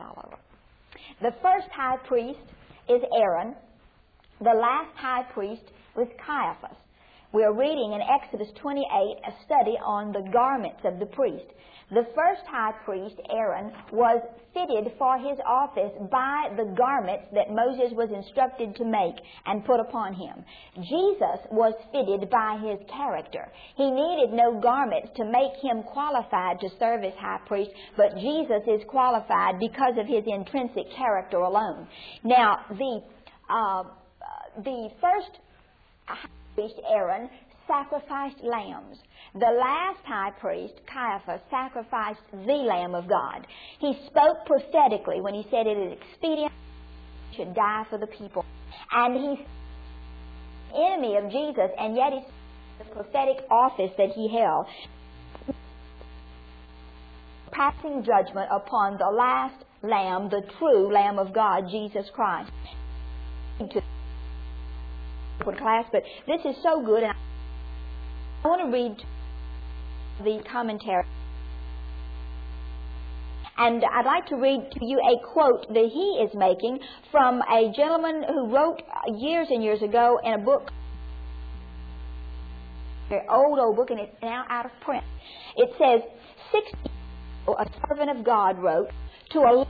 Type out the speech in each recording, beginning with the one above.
all over. The first high priest is Aaron. The last high priest was Caiaphas. We are reading in Exodus 28 a study on the garments of the priest. The first high priest, Aaron, was fitted for his office by the garments that Moses was instructed to make and put upon him. Jesus was fitted by his character. He needed no garments to make him qualified to serve as high priest, but Jesus is qualified because of his intrinsic character alone. Now, the, uh, the first priest, Aaron, sacrificed lambs. The last high priest, Caiaphas, sacrificed the Lamb of God. He spoke prophetically when he said it is expedient should die for the people. And he's enemy of Jesus, and yet he's the prophetic office that he held. Passing judgment upon the last Lamb, the true Lamb of God, Jesus Christ. Class, but this is so good. And I want to read the commentary. And I'd like to read to you a quote that he is making from a gentleman who wrote years and years ago in a book, an old, old book, and it's now out of print. It says, 60 a servant of God wrote to a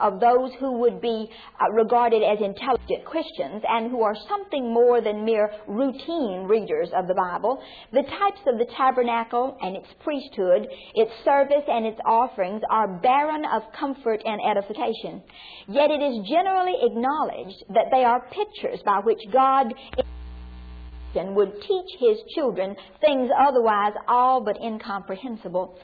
of those who would be uh, regarded as intelligent Christians and who are something more than mere routine readers of the Bible, the types of the tabernacle and its priesthood, its service and its offerings are barren of comfort and edification. Yet it is generally acknowledged that they are pictures by which God would teach his children things otherwise all but incomprehensible.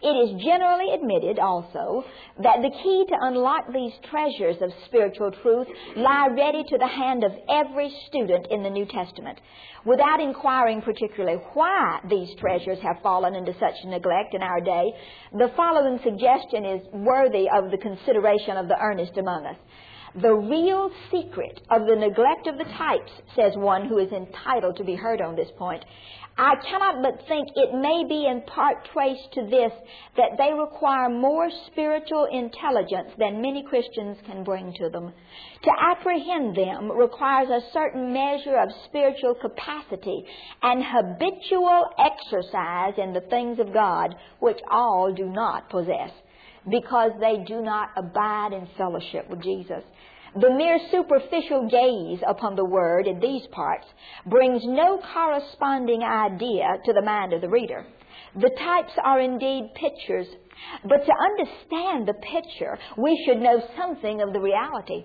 It is generally admitted also that the key to unlock these treasures of spiritual truth lie ready to the hand of every student in the New Testament. Without inquiring particularly why these treasures have fallen into such neglect in our day, the following suggestion is worthy of the consideration of the earnest among us. The real secret of the neglect of the types, says one who is entitled to be heard on this point, I cannot but think it may be in part traced to this that they require more spiritual intelligence than many Christians can bring to them. To apprehend them requires a certain measure of spiritual capacity and habitual exercise in the things of God, which all do not possess, because they do not abide in fellowship with Jesus. The mere superficial gaze upon the Word in these parts brings no corresponding idea to the mind of the reader. The types are indeed pictures, but to understand the picture, we should know something of the reality.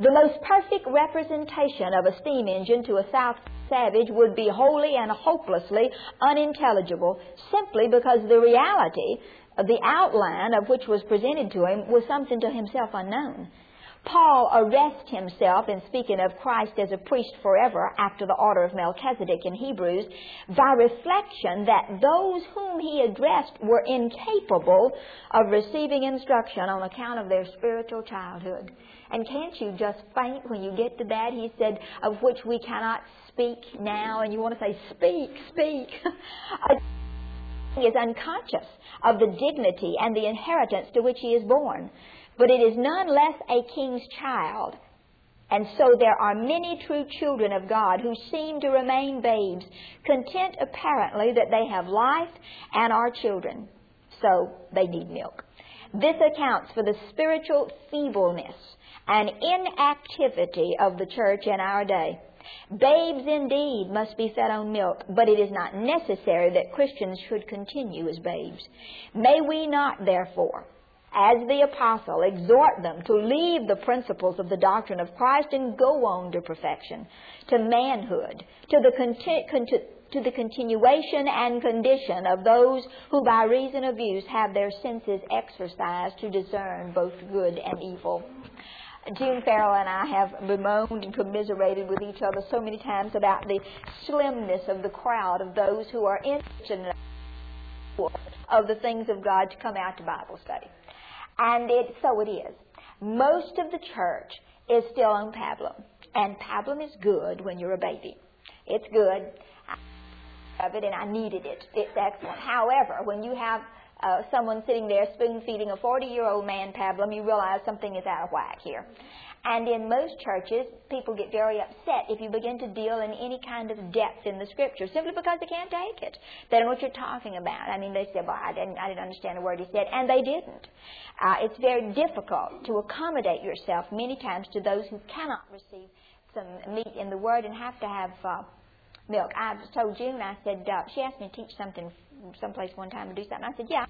The most perfect representation of a steam engine to a South savage would be wholly and hopelessly unintelligible simply because the reality, the outline of which was presented to him, was something to himself unknown. Paul arrests himself in speaking of Christ as a priest forever after the order of Melchizedek in Hebrews by reflection that those whom he addressed were incapable of receiving instruction on account of their spiritual childhood. And can't you just faint when you get to that? He said, of which we cannot speak now, and you want to say, speak, speak. he is unconscious of the dignity and the inheritance to which he is born but it is none less a king's child. And so there are many true children of God who seem to remain babes, content apparently that they have life and are children. So they need milk. This accounts for the spiritual feebleness and inactivity of the church in our day. Babes indeed must be fed on milk, but it is not necessary that Christians should continue as babes. May we not, therefore, as the apostle, exhort them to leave the principles of the doctrine of Christ and go on to perfection, to manhood, to the, conti- to the continuation and condition of those who by reason of use have their senses exercised to discern both good and evil. June Farrell and I have bemoaned and commiserated with each other so many times about the slimness of the crowd of those who are interested in of the things of God to come out to Bible study. And it, so it is. Most of the church is still on pablum. And pablum is good when you're a baby. It's good. I of it and I needed it. It's excellent. However, when you have uh, someone sitting there spoon feeding a 40 year old man pablum, you realize something is out of whack here. And in most churches, people get very upset if you begin to deal in any kind of depth in the scripture simply because they can't take it. They don't know what you're talking about. I mean, they say, well, I didn't, I didn't understand a word he said, and they didn't. Uh, it's very difficult to accommodate yourself many times to those who cannot receive some meat in the word and have to have uh, milk. I told June, I said, uh, she asked me to teach something someplace one time to do something. I said, yeah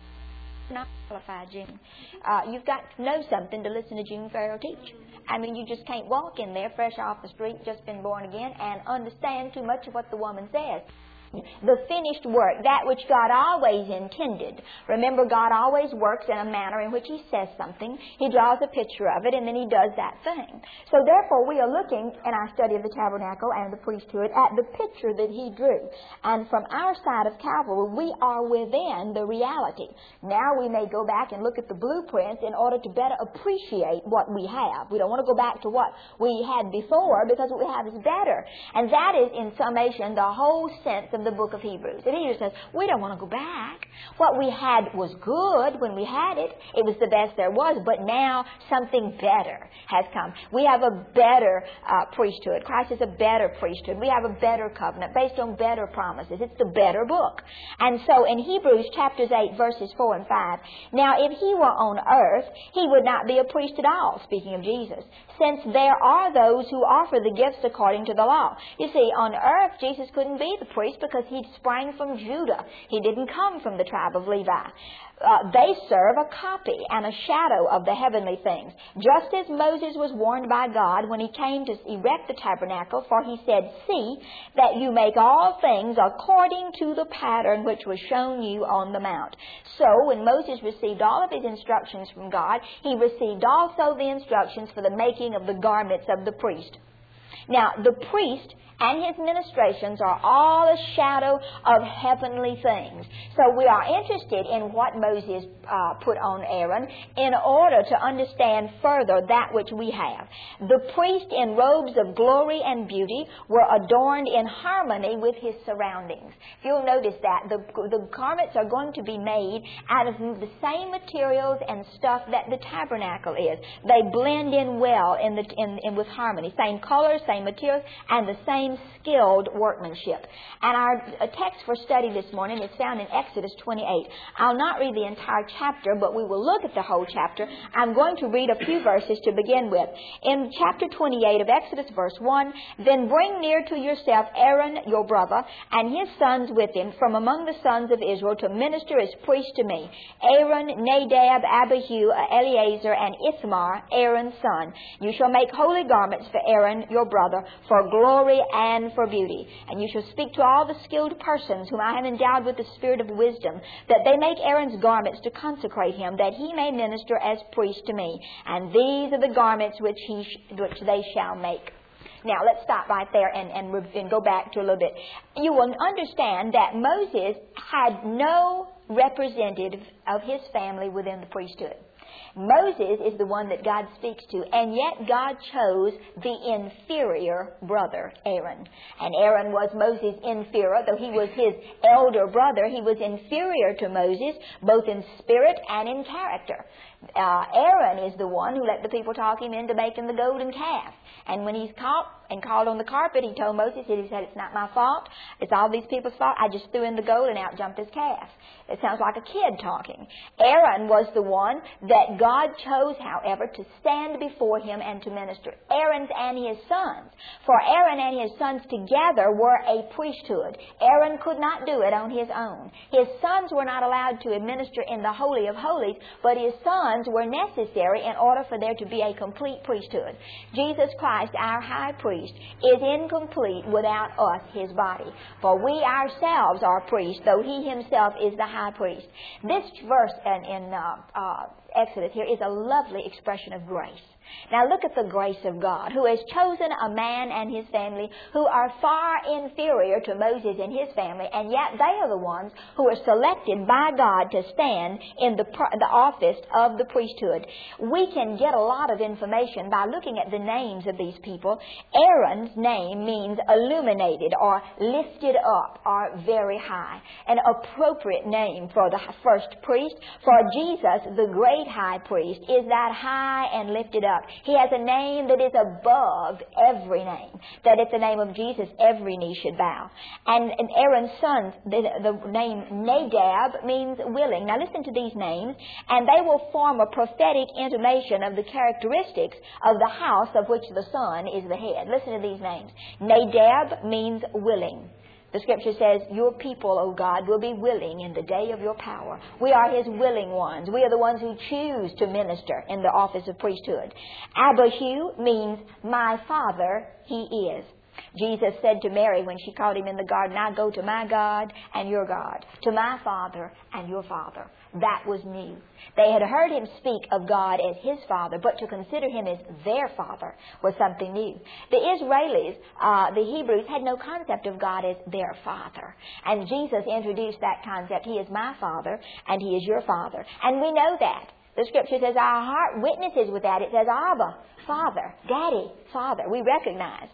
not qualified, June. Uh, you've got to know something to listen to June Farrell teach. I mean, you just can't walk in there fresh off the street, just been born again, and understand too much of what the woman says the finished work, that which God always intended. Remember, God always works in a manner in which He says something, He draws a picture of it, and then He does that thing. So therefore, we are looking in our study of the tabernacle and the priesthood at the picture that He drew. And from our side of Calvary, we are within the reality. Now we may go back and look at the blueprints in order to better appreciate what we have. We don't want to go back to what we had before because what we have is better. And that is, in summation, the whole sense of the book of Hebrews. And Peter says, we don't want to go back. What we had was good when we had it. It was the best there was, but now something better has come. We have a better uh, priesthood. Christ is a better priesthood. We have a better covenant based on better promises. It's the better book. And so in Hebrews chapters 8 verses 4 and 5, now if he were on earth, he would not be a priest at all, speaking of Jesus, since there are those who offer the gifts according to the law. You see, on earth, Jesus couldn't be the priest because because he sprang from Judah. He didn't come from the tribe of Levi. Uh, they serve a copy and a shadow of the heavenly things. Just as Moses was warned by God when he came to erect the tabernacle, for he said, See that you make all things according to the pattern which was shown you on the mount. So when Moses received all of his instructions from God, he received also the instructions for the making of the garments of the priest. Now, the priest and his ministrations are all a shadow of heavenly things. So we are interested in what Moses uh, put on Aaron in order to understand further that which we have. The priest in robes of glory and beauty were adorned in harmony with his surroundings. You'll notice that, the, the garments are going to be made out of the same materials and stuff that the tabernacle is. They blend in well in, the, in, in with harmony. Same colors, same materials, and the same same skilled workmanship. And our text for study this morning is found in Exodus 28. I'll not read the entire chapter, but we will look at the whole chapter. I'm going to read a few verses to begin with. In chapter 28 of Exodus, verse 1, Then bring near to yourself Aaron your brother, and his sons with him, from among the sons of Israel, to minister as priests to me. Aaron, Nadab, Abihu, Eleazar, and Ithamar, Aaron's son. You shall make holy garments for Aaron your brother, for glory and for beauty. And you shall speak to all the skilled persons whom I have endowed with the spirit of wisdom, that they make Aaron's garments to consecrate him, that he may minister as priest to me. And these are the garments which, he sh- which they shall make. Now, let's stop right there and, and, and go back to a little bit. You will understand that Moses had no representative of his family within the priesthood. Moses is the one that God speaks to, and yet God chose the inferior brother, Aaron. And Aaron was Moses' inferior, though he was his elder brother, he was inferior to Moses, both in spirit and in character. Uh, Aaron is the one who let the people talk him into making the golden calf. And when he's caught and called on the carpet, he told Moses, that he said, It's not my fault. It's all these people's fault. I just threw in the gold and out jumped his calf. It sounds like a kid talking. Aaron was the one that God chose, however, to stand before him and to minister. Aaron's and his sons. For Aaron and his sons together were a priesthood. Aaron could not do it on his own. His sons were not allowed to administer in the Holy of Holies, but his sons were necessary in order for there to be a complete priesthood. Jesus Christ, our high priest, is incomplete without us, his body. For we ourselves are priests, though he himself is the high priest. This verse in, in uh, uh, Exodus here is a lovely expression of grace. Now look at the grace of God, who has chosen a man and his family who are far inferior to Moses and his family, and yet they are the ones who are selected by God to stand in the, the office of the priesthood. We can get a lot of information by looking at the names of these people. Aaron's name means illuminated or lifted up or very high. An appropriate name for the first priest. For Jesus, the great high priest, is that high and lifted up. He has a name that is above every name. That at the name of Jesus, every knee should bow. And, and Aaron's son, the, the name Nadab means willing. Now listen to these names, and they will form a prophetic intimation of the characteristics of the house of which the son is the head. Listen to these names. Nadab means willing. The scripture says, Your people, O God, will be willing in the day of your power. We are His willing ones. We are the ones who choose to minister in the office of priesthood. Abihu means, My Father, He is. Jesus said to Mary when she called him in the garden, I go to my God and your God, to my Father and your Father. That was new. They had heard him speak of God as his Father, but to consider him as their Father was something new. The Israelis, uh, the Hebrews, had no concept of God as their Father. And Jesus introduced that concept. He is my Father and he is your Father. And we know that. The scripture says our heart witnesses with that. It says Abba, Father, Daddy, Father. We recognize.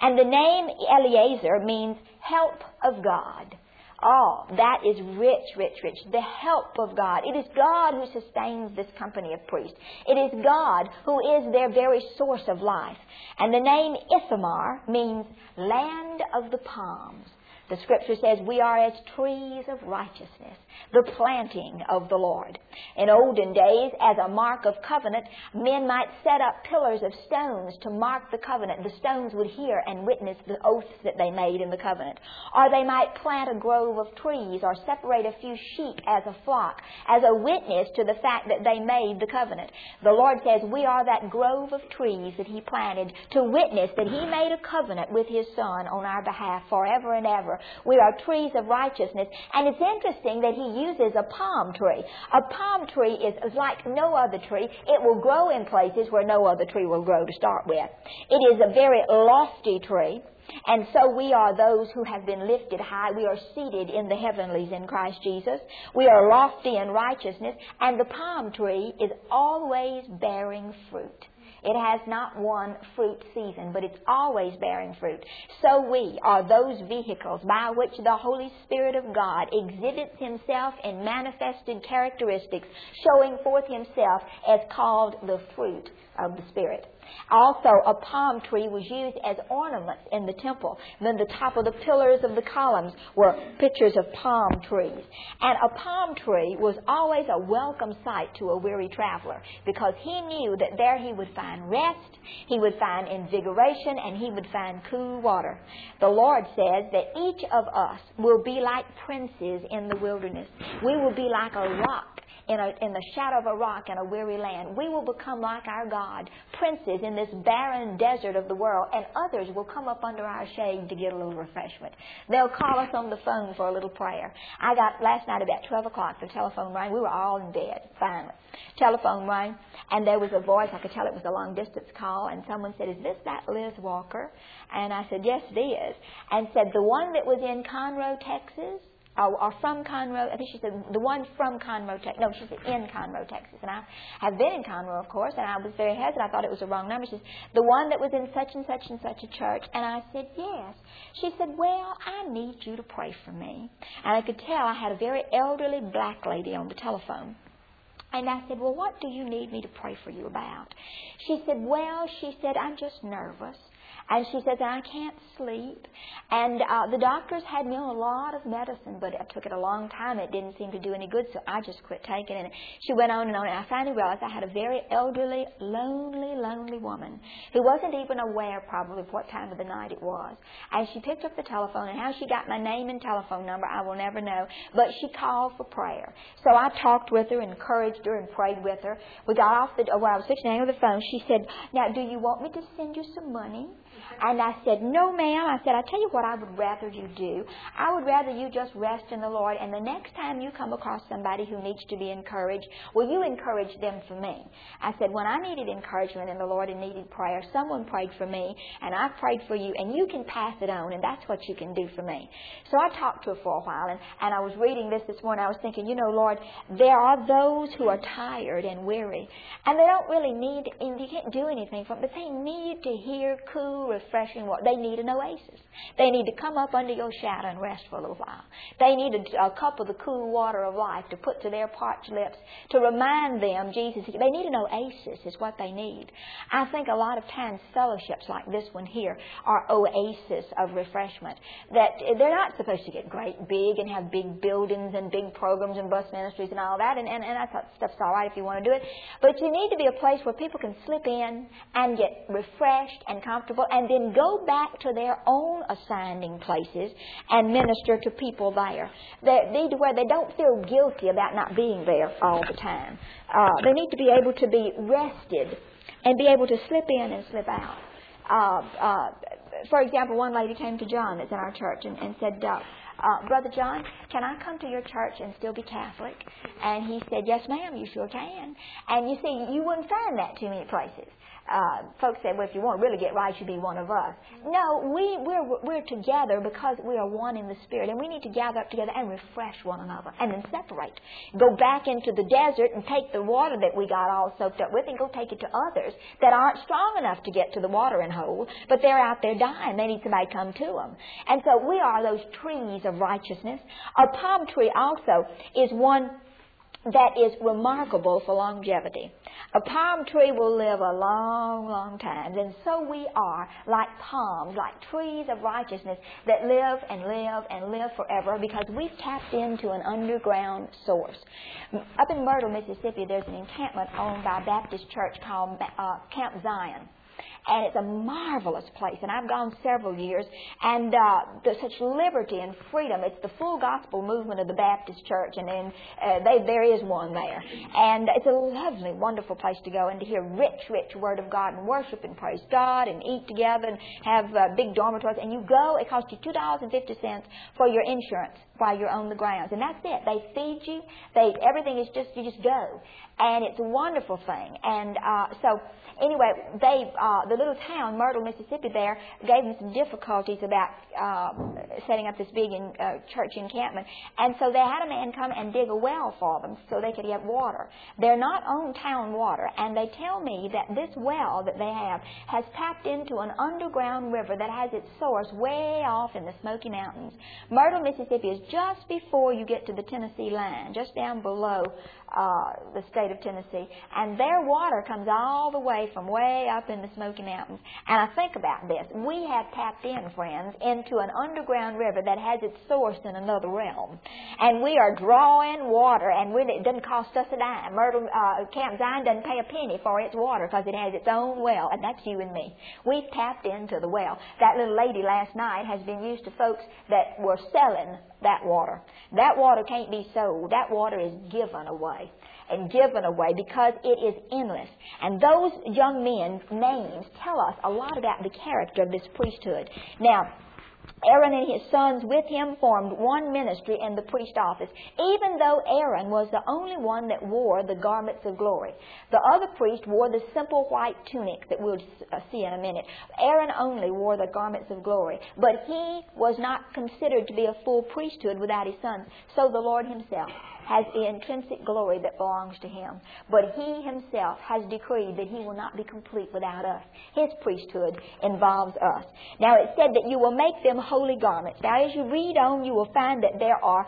And the name Eliezer means help of God. Oh, that is rich, rich, rich. The help of God. It is God who sustains this company of priests. It is God who is their very source of life. And the name Ithamar means land of the palms. The scripture says we are as trees of righteousness, the planting of the Lord. In olden days, as a mark of covenant, men might set up pillars of stones to mark the covenant. The stones would hear and witness the oaths that they made in the covenant. Or they might plant a grove of trees or separate a few sheep as a flock, as a witness to the fact that they made the covenant. The Lord says we are that grove of trees that He planted to witness that He made a covenant with His Son on our behalf forever and ever we are trees of righteousness. And it's interesting that he uses a palm tree. A palm tree is like no other tree. It will grow in places where no other tree will grow to start with. It is a very lofty tree. And so we are those who have been lifted high. We are seated in the heavenlies in Christ Jesus. We are lofty in righteousness. And the palm tree is always bearing fruit. It has not one fruit season, but it's always bearing fruit. So we are those vehicles by which the Holy Spirit of God exhibits himself in manifested characteristics, showing forth himself as called the fruit of the Spirit. Also, a palm tree was used as ornaments in the temple. And then the top of the pillars of the columns were pictures of palm trees. And a palm tree was always a welcome sight to a weary traveler because he knew that there he would find rest, he would find invigoration, and he would find cool water. The Lord says that each of us will be like princes in the wilderness. We will be like a rock in, a, in the shadow of a rock in a weary land. We will become like our God, princes in this barren desert of the world, and others will come up under our shade to get a little refreshment. They'll call us on the phone for a little prayer. I got last night about 12 o'clock, the telephone rang. We were all in bed, finally. Telephone rang, and there was a voice. I could tell it was a long distance call, and someone said, Is this that Liz Walker? And I said, Yes, it is. And said, The one that was in Conroe, Texas? Or, or from Conroe. I think she said the one from Conroe, Texas. No, she said in Conroe, Texas. And I have been in Conroe, of course, and I was very hesitant. I thought it was the wrong number. She said the one that was in such and such and such a church. And I said yes. She said, well, I need you to pray for me. And I could tell I had a very elderly black lady on the telephone. And I said, Well, what do you need me to pray for you about? She said, Well, she said, I'm just nervous. And she says, I can't sleep. And uh, the doctors had me on a lot of medicine, but it took it a long time. It didn't seem to do any good, so I just quit taking it. She went on and on, and I finally realized I had a very elderly, lonely, lonely woman who wasn't even aware probably of what time of the night it was. And she picked up the telephone, and how she got my name and telephone number, I will never know. But she called for prayer. So I talked with her, encouraged her, and prayed with her. We got off the, while I was fixing to hang up the phone, she said, Now, do you want me to send you some money? And I said, No, ma'am. I said, I tell you what I would rather you do. I would rather you just rest in the Lord, and the next time you come across somebody who needs to be encouraged, will you encourage them for me? I said, When I needed encouragement in the Lord and needed prayer, someone prayed for me, and I prayed for you, and you can pass it on, and that's what you can do for me. So I talked to her for a while, and, and I was reading this this morning. I was thinking, you know, Lord, there are those who are tired and weary, and they don't really need, and you can't do anything for them, but they need to hear cool, refreshing water. They need an oasis. They need to come up under your shadow and rest for a little while. They need a, a cup of the cool water of life to put to their parched lips to remind them Jesus. They need an oasis, is what they need. I think a lot of times fellowships like this one here are oasis of refreshment. That they're not supposed to get great big and have big buildings and big programs and bus ministries and all that. And, and, and that stuff's all right if you want to do it. But you need to be a place where people can slip in and get refreshed and comfortable and then go back to their own assigning places and minister to people there. They need to where they don't feel guilty about not being there all the time. Uh, they need to be able to be rested and be able to slip in and slip out. Uh, uh, for example, one lady came to John that's in our church and, and said, uh, uh, Brother John, can I come to your church and still be Catholic? And he said, Yes, ma'am, you sure can. And you see, you wouldn't find that too many places uh, folks say, well, if you want to really get right, you be one of us. No, we, we're, we're together because we are one in the Spirit, and we need to gather up together and refresh one another, and then separate. Go back into the desert and take the water that we got all soaked up with and go take it to others that aren't strong enough to get to the watering hole, but they're out there dying. They need somebody to come to them. And so we are those trees of righteousness. A palm tree also is one that is remarkable for longevity. A palm tree will live a long, long time. And so we are like palms, like trees of righteousness that live and live and live forever because we've tapped into an underground source. Up in Myrtle, Mississippi, there's an encampment owned by a Baptist church called uh, Camp Zion and it's a marvelous place. And I've gone several years, and uh, there's such liberty and freedom. It's the full gospel movement of the Baptist Church, and then uh, they, there is one there. And it's a lovely, wonderful place to go and to hear rich, rich Word of God and worship and praise God and eat together and have uh, big dormitories. And you go, it costs you two dollars and fifty cents for your insurance while you're on the grounds, and that's it. They feed you. They everything is just you just go, and it's a wonderful thing. And uh, so anyway, they uh, the little town Myrtle, Mississippi, there gave them some difficulties about uh, setting up this big in, uh, church encampment, and so they had a man come and dig a well for them so they could get water. They're not on town water, and they tell me that this well that they have has tapped into an underground river that has its source way off in the Smoky Mountains. Myrtle, Mississippi is just before you get to the Tennessee line, just down below uh, the state of Tennessee, and their water comes all the way from way up in the Smoky Mountains. And I think about this. We have tapped in, friends, into an underground river that has its source in another realm. And we are drawing water, and it doesn't cost us a dime. Myrtle uh, Camp Zion doesn't pay a penny for its water because it has its own well, and that's you and me. We've tapped into the well. That little lady last night has been used to folks that were selling that water. That water can't be sold. That water is given away and given away because it is endless. And those young men's names tell us a lot about the character of this priesthood. Now, Aaron and his sons with him formed one ministry in the priest office, even though Aaron was the only one that wore the garments of glory. The other priest wore the simple white tunic that we'll uh, see in a minute. Aaron only wore the garments of glory, but he was not considered to be a full priesthood without his sons. So the Lord himself has the intrinsic glory that belongs to him. But he himself has decreed that he will not be complete without us. His priesthood involves us. Now it said that you will make them holy garments. Now as you read on, you will find that there are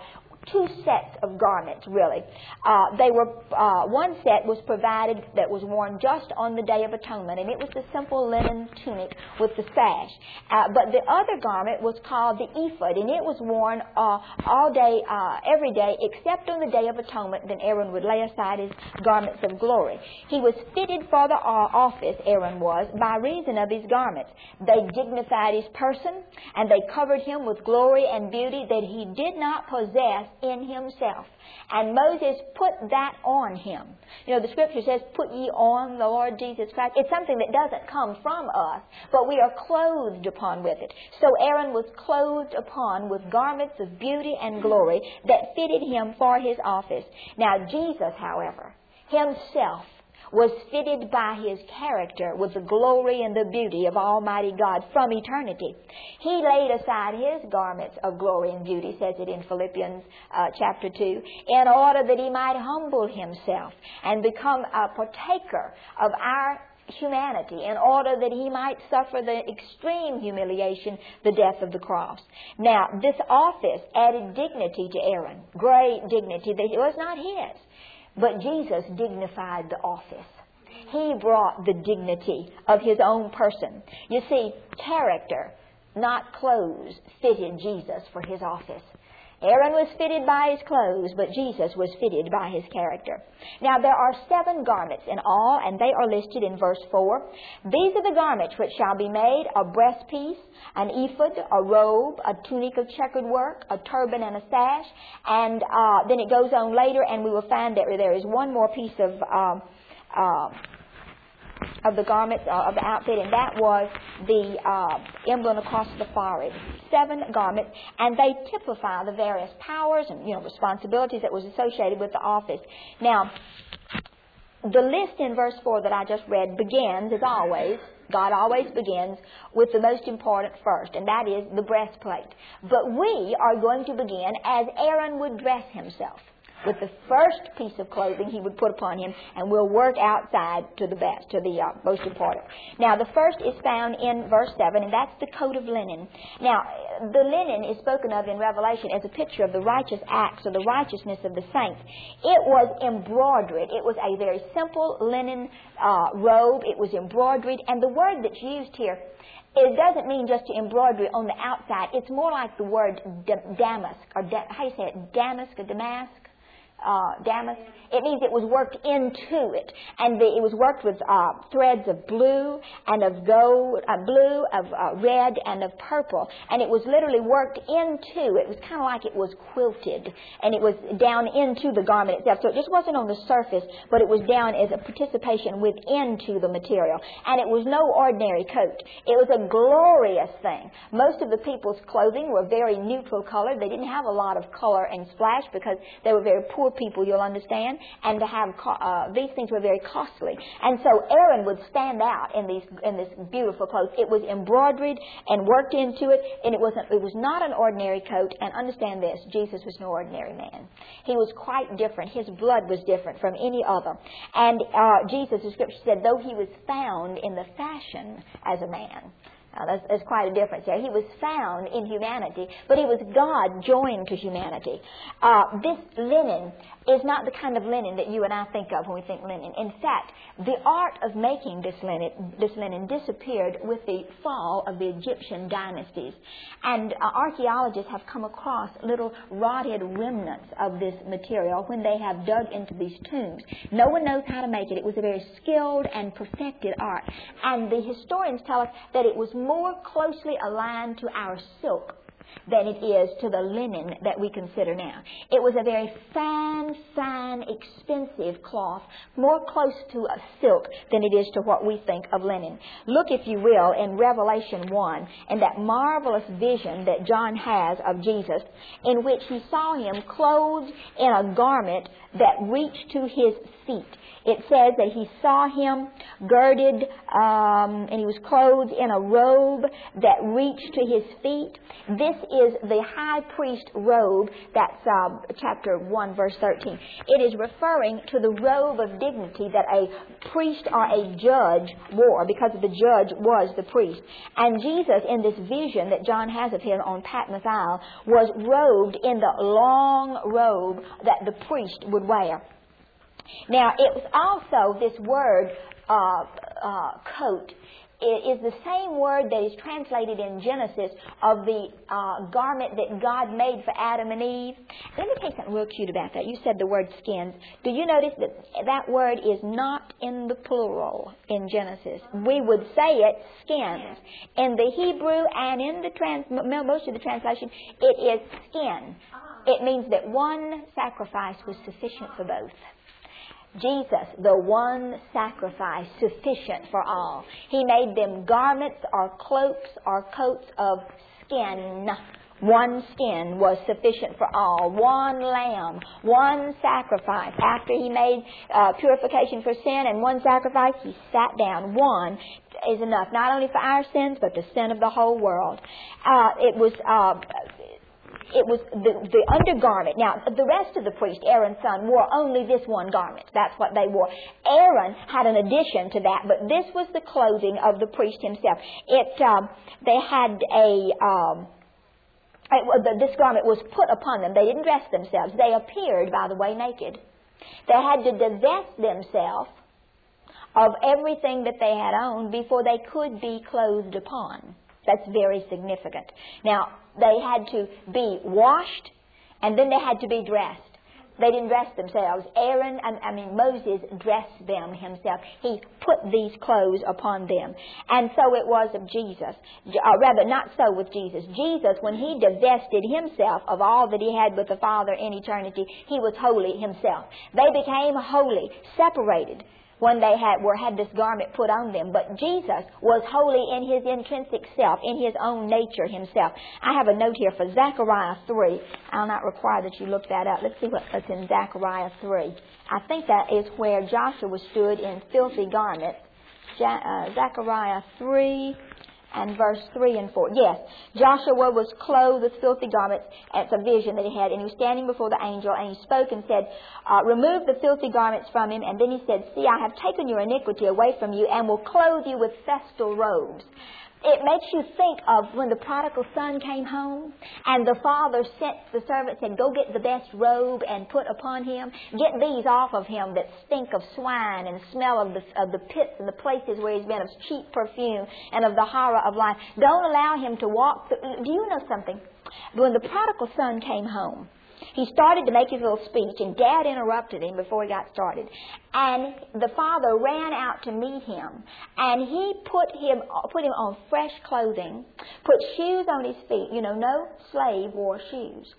two sets of garments, really. Uh, they were uh, one set was provided that was worn just on the Day of Atonement, and it was the simple linen tunic with the sash. Uh, but the other garment was called the ephod, and it was worn uh, all day, uh, every day, except on the Day of Atonement. Then Aaron would lay aside his garments of glory. He was fitted for the uh, office. Aaron was by reason of his garments. They dignified his person, and they covered him with glory and beauty that he did not possess in himself. And Moses put that on him. You know, the scripture says, put ye on the Lord Jesus Christ. It's something that doesn't come from us, but we are clothed upon with it. So Aaron was clothed upon with garments of beauty and glory that fitted him for his office. Now Jesus, however, himself was fitted by his character with the glory and the beauty of Almighty God from eternity. He laid aside his garments of glory and beauty, says it in Philippians uh, chapter 2, in order that he might humble himself and become a partaker of our humanity in order that he might suffer the extreme humiliation, the death of the cross. Now, this office added dignity to Aaron, great dignity that was not his. But Jesus dignified the office. He brought the dignity of his own person. You see, character, not clothes, fitted Jesus for his office. Aaron was fitted by his clothes, but Jesus was fitted by his character. Now there are seven garments in all, and they are listed in verse 4. These are the garments which shall be made a breastpiece, an ephod, a robe, a tunic of checkered work, a turban, and a sash. And uh, then it goes on later, and we will find that there is one more piece of. Um, uh, of the garments uh, of the outfit, and that was the uh, emblem across the forehead. Seven garments, and they typify the various powers and you know responsibilities that was associated with the office. Now, the list in verse four that I just read begins, as always. God always begins with the most important first, and that is the breastplate. But we are going to begin as Aaron would dress himself with the first piece of clothing he would put upon him, and we'll work outside to the best, to the uh, most important. Now, the first is found in verse 7, and that's the coat of linen. Now, the linen is spoken of in Revelation as a picture of the righteous acts or the righteousness of the saints. It was embroidered. It was a very simple linen uh, robe. It was embroidered, and the word that's used here it doesn't mean just to embroidery on the outside. It's more like the word damask, or da- how do you say it? Damask or damask? Uh, damask. It means it was worked into it, and the, it was worked with uh, threads of blue and of gold, uh, blue, of uh, red, and of purple, and it was literally worked into. It was kind of like it was quilted, and it was down into the garment itself. So it just wasn't on the surface, but it was down as a participation within to the material, and it was no ordinary coat. It was a glorious thing. Most of the people's clothing were very neutral colored. They didn't have a lot of color and splash because they were very poor people, you'll understand, and to have co- uh, these things were very costly. And so Aaron would stand out in these in this beautiful clothes. It was embroidered and worked into it, and it wasn't it was not an ordinary coat. And understand this: Jesus was no ordinary man. He was quite different. His blood was different from any other. And uh, Jesus, the Scripture said, though he was found in the fashion as a man. Now, there's, there's quite a difference there. He was found in humanity, but he was God joined to humanity. Uh, this linen is not the kind of linen that you and I think of when we think linen. In fact, the art of making this linen, this linen disappeared with the fall of the Egyptian dynasties. And uh, archaeologists have come across little rotted remnants of this material when they have dug into these tombs. No one knows how to make it. It was a very skilled and perfected art. And the historians tell us that it was more closely aligned to our silk than it is to the linen that we consider now. It was a very fine, fine, expensive cloth, more close to a silk than it is to what we think of linen. Look, if you will, in Revelation 1 and that marvelous vision that John has of Jesus, in which he saw him clothed in a garment that reached to his feet it says that he saw him girded um, and he was clothed in a robe that reached to his feet. This is the high priest robe. That's uh, chapter 1, verse 13. It is referring to the robe of dignity that a priest or a judge wore because the judge was the priest. And Jesus, in this vision that John has of him on Patmos Isle, was robed in the long robe that the priest would wear. Now, it was also this word, uh, uh, coat. it is the same word that is translated in Genesis of the uh, garment that God made for Adam and Eve. Let me you something real cute about that. You said the word skins. Do you notice that that word is not in the plural in Genesis? We would say it skins. In the Hebrew and in the trans, most of the translation, it is skin. It means that one sacrifice was sufficient for both. Jesus, the one sacrifice sufficient for all. He made them garments or cloaks or coats of skin. One skin was sufficient for all. One lamb, one sacrifice. After he made uh, purification for sin and one sacrifice, he sat down. One is enough, not only for our sins, but the sin of the whole world. Uh, it was uh, it was the, the undergarment. Now, the rest of the priest, Aaron's son, wore only this one garment. That's what they wore. Aaron had an addition to that, but this was the clothing of the priest himself. It, um, they had a, um, this garment was put upon them. They didn't dress themselves. They appeared, by the way, naked. They had to divest themselves of everything that they had owned before they could be clothed upon. That's very significant. Now, they had to be washed and then they had to be dressed. They didn't dress themselves. Aaron, I mean Moses, dressed them himself. He put these clothes upon them. And so it was of Jesus. Uh, rather, not so with Jesus. Jesus, when he divested himself of all that he had with the Father in eternity, he was holy himself. They became holy, separated when they had were had this garment put on them. But Jesus was holy in his intrinsic self, in his own nature himself. I have a note here for Zechariah three. I'll not require that you look that up. Let's see what's in Zechariah three. I think that is where Joshua stood in filthy garments. Uh, Zechariah three and verse 3 and 4. Yes, Joshua was clothed with filthy garments. It's a vision that he had. And he was standing before the angel and he spoke and said, uh, Remove the filthy garments from him. And then he said, See, I have taken your iniquity away from you and will clothe you with festal robes it makes you think of when the prodigal son came home and the father sent the servant said, Go get the best robe and put upon him. Get these off of him that stink of swine and smell of the, of the pits and the places where he's been of cheap perfume and of the horror of life. Don't allow him to walk. Through. Do you know something? When the prodigal son came home, he started to make his little speech, and Dad interrupted him before he got started. And the father ran out to meet him, and he put him put him on fresh clothing, put shoes on his feet. You know, no slave wore shoes.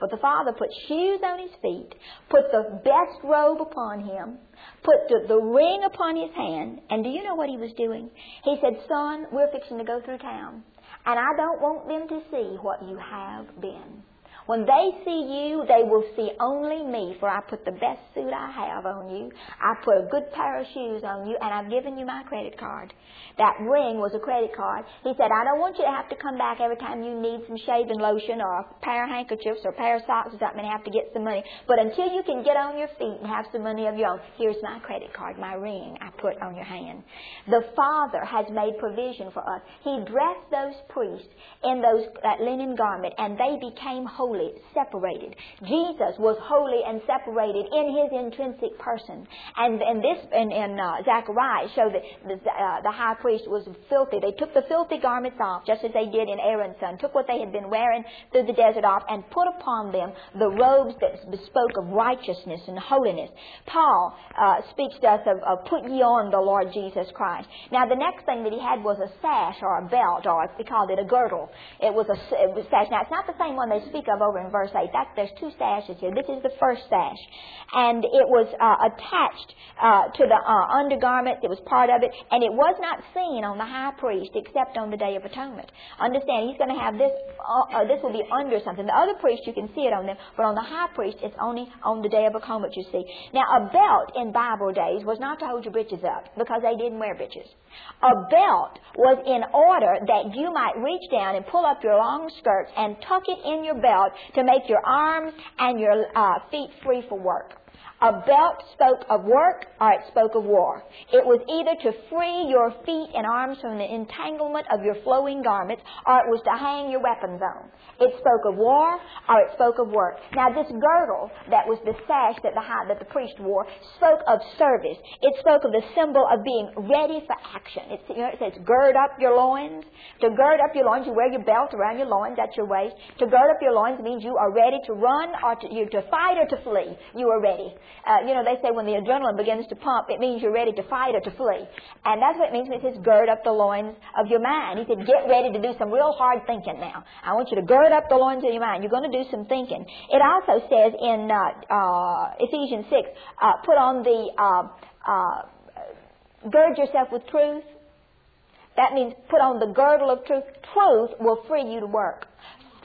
But the father put shoes on his feet, put the best robe upon him, put the, the, ring upon his hand, and do you know what he was doing? He said, Son, we're fixing to go through town, and I don't want them to see what you have been. When they see you, they will see only me, for I put the best suit I have on you. I put a good pair of shoes on you, and I've given you my credit card. That ring was a credit card. He said, I don't want you to have to come back every time you need some shaving lotion or a pair of handkerchiefs or a pair of socks or something and have to get some money. But until you can get on your feet and have some money of your own, here's my credit card, my ring I put on your hand. The Father has made provision for us. He dressed those priests in those that linen garment, and they became holy separated. Jesus was holy and separated in his intrinsic person. And, and this, and, in uh, Zechariah, showed that the, uh, the high priest was filthy. They took the filthy garments off, just as they did in Aaron's son, took what they had been wearing through the desert off, and put upon them the robes that bespoke of righteousness and holiness. Paul uh, speaks to us of, of put ye on the Lord Jesus Christ. Now, the next thing that he had was a sash or a belt, or they called it a girdle. It was a it was sash. Now, it's not the same one they speak of over in verse 8. That, there's two sashes here. This is the first sash. And it was uh, attached uh, to the uh, undergarment. It was part of it. And it was not seen on the high priest except on the Day of Atonement. Understand, he's going to have this, uh, uh, this will be under something. The other priests, you can see it on them. But on the high priest, it's only on the Day of Atonement you see. Now, a belt in Bible days was not to hold your breeches up because they didn't wear breeches. A belt was in order that you might reach down and pull up your long skirts and tuck it in your belt to make your arms and your uh, feet free for work. A belt spoke of work or it spoke of war. It was either to free your feet and arms from the entanglement of your flowing garments or it was to hang your weapons on. It spoke of war or it spoke of work. Now this girdle that was the sash that the high, that the priest wore spoke of service. It spoke of the symbol of being ready for action. You know, it says gird up your loins. To gird up your loins, you wear your belt around your loins at your waist. To gird up your loins means you are ready to run or to, you, to fight or to flee. You are ready. Uh, you know, they say when the adrenaline begins to pump, it means you're ready to fight or to flee. And that's what it means when it says gird up the loins of your mind. He said, get ready to do some real hard thinking now. I want you to gird up the loins of your mind. You're going to do some thinking. It also says in uh, uh, Ephesians 6, uh, put on the, uh, uh, gird yourself with truth. That means put on the girdle of truth. Truth will free you to work.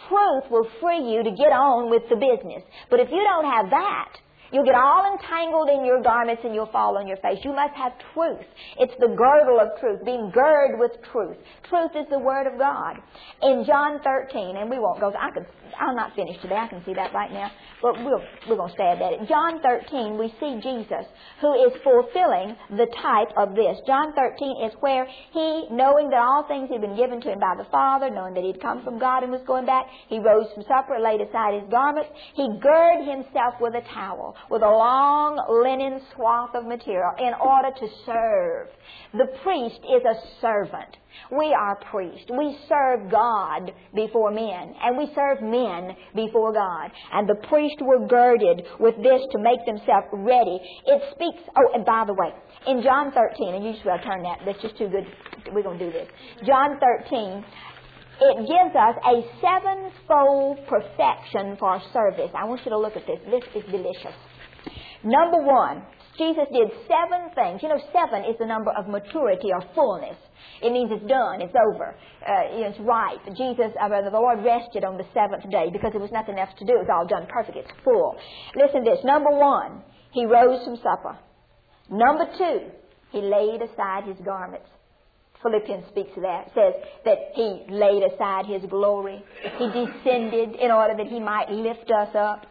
Truth will free you to get on with the business. But if you don't have that, You'll get all entangled in your garments and you'll fall on your face. You must have truth. It's the girdle of truth, being girded with truth. Truth is the Word of God. In John 13, and we won't go, I could, I'll not finish today, I can see that right now, but we'll, we're going to stab at it. John 13, we see Jesus, who is fulfilling the type of this. John 13 is where he, knowing that all things had been given to him by the Father, knowing that he'd come from God and was going back, he rose from supper, laid aside his garments, he girded himself with a towel with a long linen swath of material in order to serve. The priest is a servant. We are priests. We serve God before men, and we serve men before God. And the priests were girded with this to make themselves ready. It speaks, oh, and by the way, in John 13, and you will turn that, that's just too good. We're going to do this. John 13, it gives us a sevenfold perfection for service. I want you to look at this. This is delicious. Number one, Jesus did seven things. You know, seven is the number of maturity or fullness. It means it's done, it's over, uh, it's ripe. Jesus, uh, the Lord rested on the seventh day because there was nothing else to do. It was all done perfect. It's full. Listen to this. Number one, he rose from supper. Number two, he laid aside his garments. Philippians speaks of that. Says that he laid aside his glory. He descended in order that he might lift us up.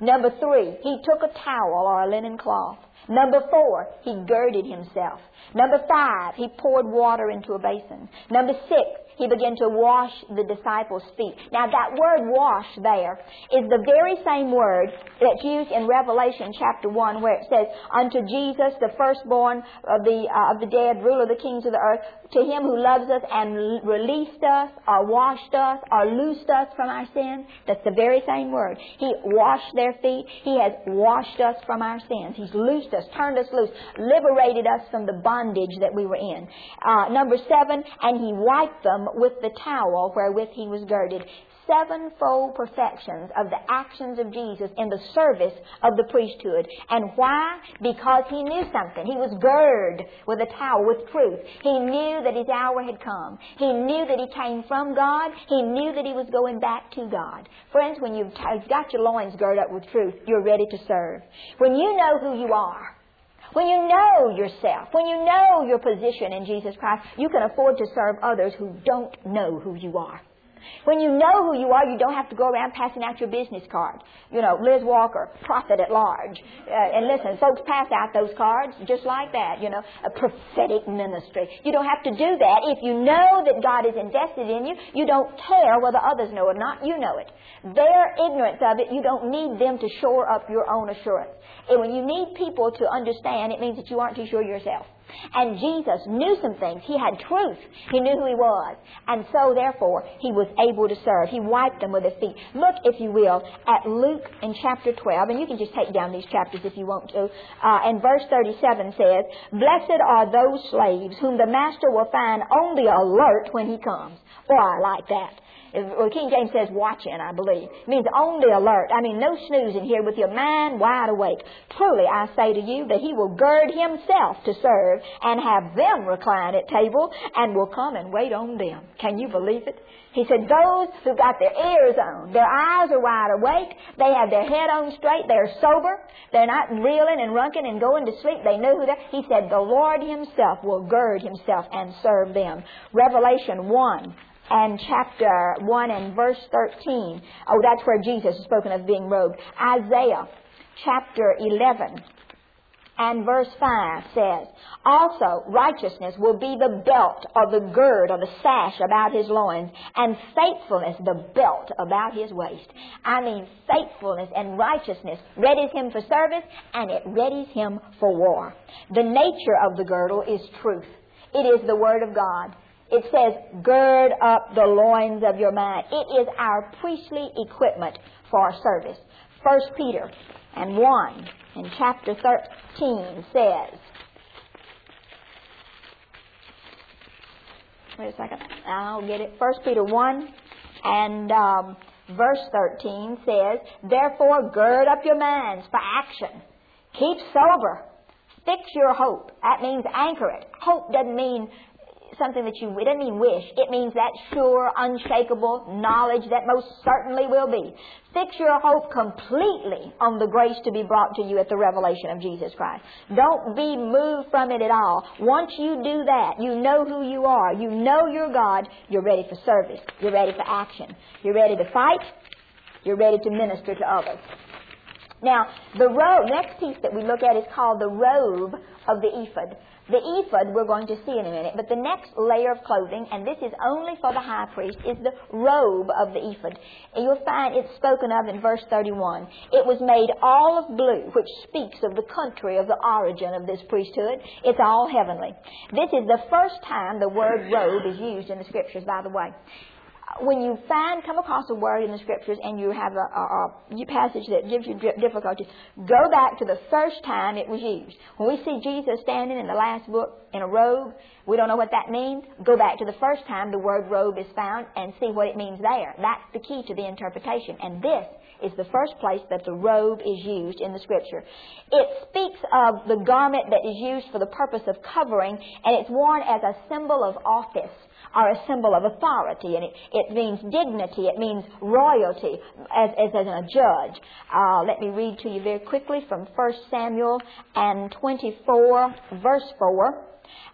Number three, he took a towel or a linen cloth. Number four, he girded himself. Number five, he poured water into a basin. Number six, he began to wash the disciples' feet. Now that word wash there is the very same word that's used in Revelation chapter 1 where it says, unto Jesus, the firstborn of the, uh, of the dead, ruler of the kings of the earth, to him who loves us and released us or washed us or loosed us from our sins. That's the very same word. He washed their feet. He has washed us from our sins. He's loosed us, turned us loose, liberated us from the bondage that we were in. Uh, number seven, and he wiped them with the towel wherewith he was girded. Sevenfold perfections of the actions of Jesus in the service of the priesthood. And why? Because he knew something. He was girded with a towel, with truth. He knew that his hour had come. He knew that he came from God. He knew that he was going back to God. Friends, when you've got your loins girded up with truth, you're ready to serve. When you know who you are, when you know yourself, when you know your position in Jesus Christ, you can afford to serve others who don't know who you are. When you know who you are, you don't have to go around passing out your business card. You know, Liz Walker, prophet at large. Uh, and listen, folks pass out those cards just like that, you know, a prophetic ministry. You don't have to do that. If you know that God is invested in you, you don't care whether others know it or not, you know it. Their ignorance of it, you don't need them to shore up your own assurance. And when you need people to understand, it means that you aren't too sure yourself. And Jesus knew some things. He had truth. He knew who he was. And so, therefore, he was able to serve. He wiped them with his feet. Look, if you will, at Luke in chapter 12, and you can just take down these chapters if you want to. Uh, and verse 37 says, Blessed are those slaves whom the master will find on the alert when he comes. Boy, I like that. Well, King James says watching, I believe. It means on the alert. I mean, no snoozing here with your mind wide awake. Truly, I say to you that he will gird himself to serve and have them recline at table and will come and wait on them. Can you believe it? He said, those who got their ears on, their eyes are wide awake, they have their head on straight, they're sober, they're not reeling and runking and going to sleep, they know who they're, he said, the Lord himself will gird himself and serve them. Revelation 1, and chapter 1 and verse 13. Oh, that's where Jesus is spoken of being robed. Isaiah chapter 11 And verse 5 says, Also righteousness will be the belt or the gird or the sash about his loins, and faithfulness the belt about his waist. I mean, faithfulness and righteousness readies him for service, and it readies him for war. The nature of the girdle is truth. It is the Word of God. It says, gird up the loins of your mind. It is our priestly equipment for our service. First Peter and 1 in chapter 13 says, wait a second, I'll get it. First Peter 1 and um, verse 13 says, Therefore gird up your minds for action. Keep sober. Fix your hope. That means anchor it. Hope doesn't mean something that you, it doesn't mean wish. It means that sure, unshakable knowledge that most certainly will be. Fix your hope completely on the grace to be brought to you at the revelation of Jesus Christ. Don't be moved from it at all. Once you do that, you know who you are. You know your God. You're ready for service. You're ready for action. You're ready to fight. You're ready to minister to others. Now, the robe, next piece that we look at is called the robe of the ephod. The ephod we're going to see in a minute, but the next layer of clothing, and this is only for the high priest, is the robe of the ephod. And you'll find it's spoken of in verse 31. It was made all of blue, which speaks of the country of the origin of this priesthood. It's all heavenly. This is the first time the word robe is used in the scriptures, by the way when you find, come across a word in the scriptures and you have a, a, a passage that gives you difficulties, go back to the first time it was used. When we see Jesus standing in the last book in a robe, we don't know what that means. Go back to the first time the word robe is found and see what it means there. That's the key to the interpretation. And this is the first place that the robe is used in the scripture. It speaks of the garment that is used for the purpose of covering, and it's worn as a symbol of office or a symbol of authority, and it, it means dignity, it means royalty as, as, as a judge. Uh, let me read to you very quickly from 1 Samuel and 24, verse 4.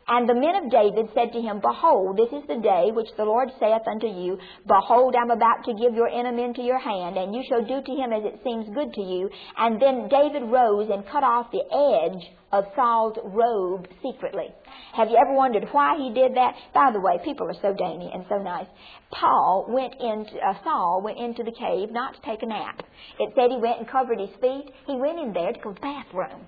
And the men of David said to him, Behold, this is the day which the Lord saith unto you, Behold, I'm about to give your enemy into your hand, and you shall do to him as it seems good to you. And then David rose and cut off the edge of Saul's robe secretly. Have you ever wondered why he did that? By the way, people are so dainty and so nice. Paul went into, uh, Saul went into the cave not to take a nap. It said he went and covered his feet. He went in there to go to the bathroom.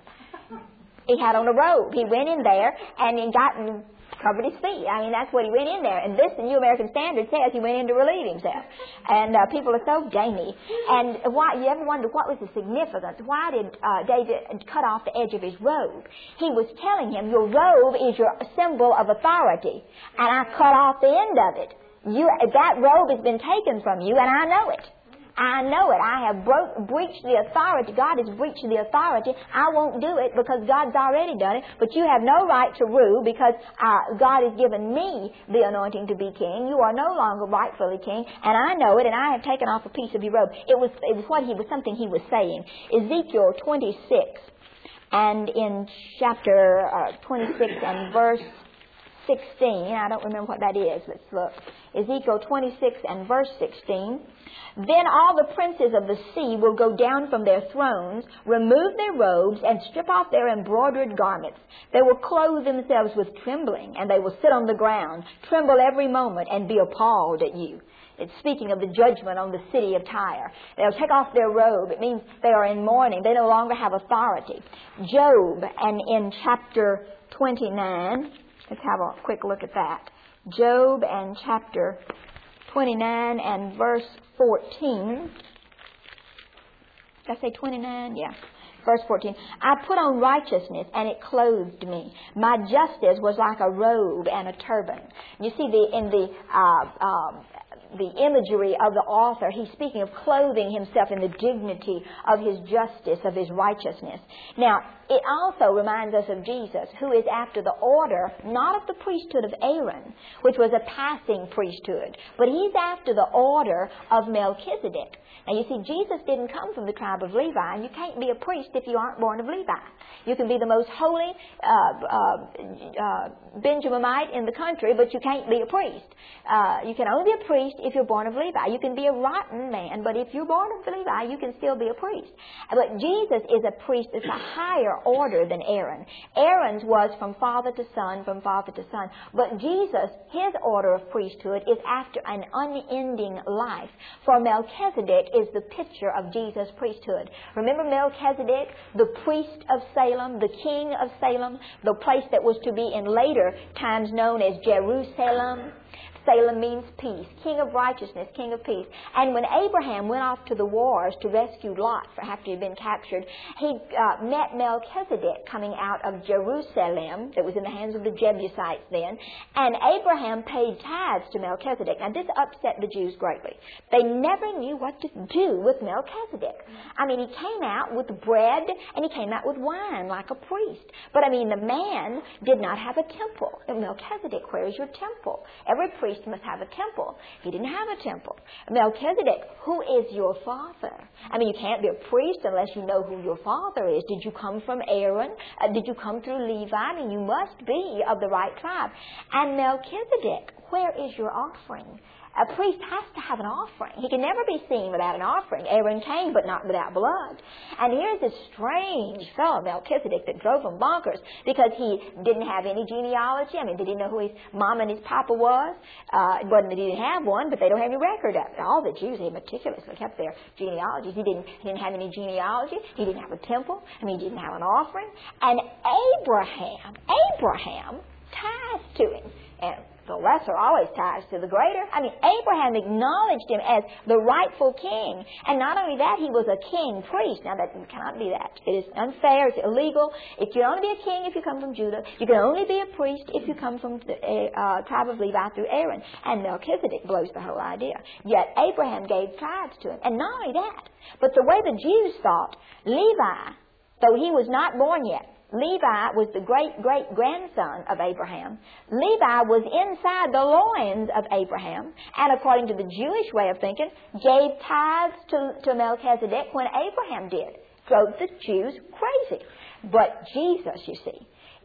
He had on a robe. He went in there and he got and covered his feet. I mean, that's what he went in there. And this, the New American Standard says he went in to relieve himself. And uh, people are so dainty. And why? You ever wonder what was the significance? Why did uh, David cut off the edge of his robe? He was telling him, your robe is your symbol of authority, and I cut off the end of it. You, that robe has been taken from you, and I know it. I know it. I have broke, breached the authority. God has breached the authority. I won't do it because God's already done it. But you have no right to rule because uh, God has given me the anointing to be king. You are no longer rightfully king, and I know it. And I have taken off a piece of your robe. It was it was what he was something he was saying. Ezekiel 26, and in chapter uh, 26 and verse 16. I don't remember what that is. Let's look. Ezekiel 26 and verse 16. Then all the princes of the sea will go down from their thrones, remove their robes, and strip off their embroidered garments. They will clothe themselves with trembling, and they will sit on the ground, tremble every moment, and be appalled at you. It's speaking of the judgment on the city of Tyre. They'll take off their robe. It means they are in mourning. They no longer have authority. Job, and in chapter 29, Let's have a quick look at that. Job and chapter 29 and verse 14. Did I say 29? Yeah. Verse 14, I put on righteousness and it clothed me. My justice was like a robe and a turban. You see, the, in the uh, um, the imagery of the author, he's speaking of clothing himself in the dignity of his justice, of his righteousness. Now, it also reminds us of Jesus, who is after the order, not of the priesthood of Aaron, which was a passing priesthood, but he's after the order of Melchizedek. Now, you see, Jesus didn't come from the tribe of Levi, and you can't be a priest if you aren't born of Levi. You can be the most holy uh, uh, uh, Benjaminite in the country, but you can't be a priest. Uh, you can only be a priest if you're born of Levi. You can be a rotten man, but if you're born of Levi, you can still be a priest. But Jesus is a priest that's a higher order than Aaron. Aaron's was from father to son, from father to son. But Jesus, his order of priesthood is after an unending life. For Melchizedek is the picture of Jesus' priesthood. Remember Melchizedek, the priest of Salem, the king of Salem, the place that was to be in later times known as Jerusalem? Salem means peace. King of righteousness, King of peace. And when Abraham went off to the wars to rescue Lot after he'd been captured, he uh, met Melchizedek coming out of Jerusalem that was in the hands of the Jebusites then. And Abraham paid tithes to Melchizedek. Now this upset the Jews greatly. They never knew what to do with Melchizedek. I mean, he came out with bread and he came out with wine like a priest. But I mean, the man did not have a temple. Melchizedek, where is your temple? Every priest priest must have a temple. He didn't have a temple. Melchizedek, who is your father? I mean, you can't be a priest unless you know who your father is. Did you come from Aaron? Uh, did you come through Levi? I mean, you must be of the right tribe. And Melchizedek, where is your offering? A priest has to have an offering. He can never be seen without an offering. Aaron came, but not without blood. And here's this strange fellow, Melchizedek, that drove him bonkers because he didn't have any genealogy. I mean, they didn't know who his mom and his papa was. Uh, it wasn't that he didn't have one, but they don't have any record of it. All the Jews, they meticulously kept their genealogies. He didn't, he didn't have any genealogy. He didn't have a temple. I mean, he didn't have an offering. And Abraham, Abraham ties to him. And the lesser always ties to the greater. I mean, Abraham acknowledged him as the rightful king. And not only that, he was a king priest. Now, that cannot be that. It is unfair. It's illegal. It can only be a king if you come from Judah. You can only be a priest if you come from the uh, tribe of Levi through Aaron. And Melchizedek blows the whole idea. Yet Abraham gave tithes to him. And not only that, but the way the Jews thought, Levi, though he was not born yet, Levi was the great great grandson of Abraham. Levi was inside the loins of Abraham, and according to the Jewish way of thinking, gave tithes to, to Melchizedek when Abraham did. Drove the Jews crazy. But Jesus, you see,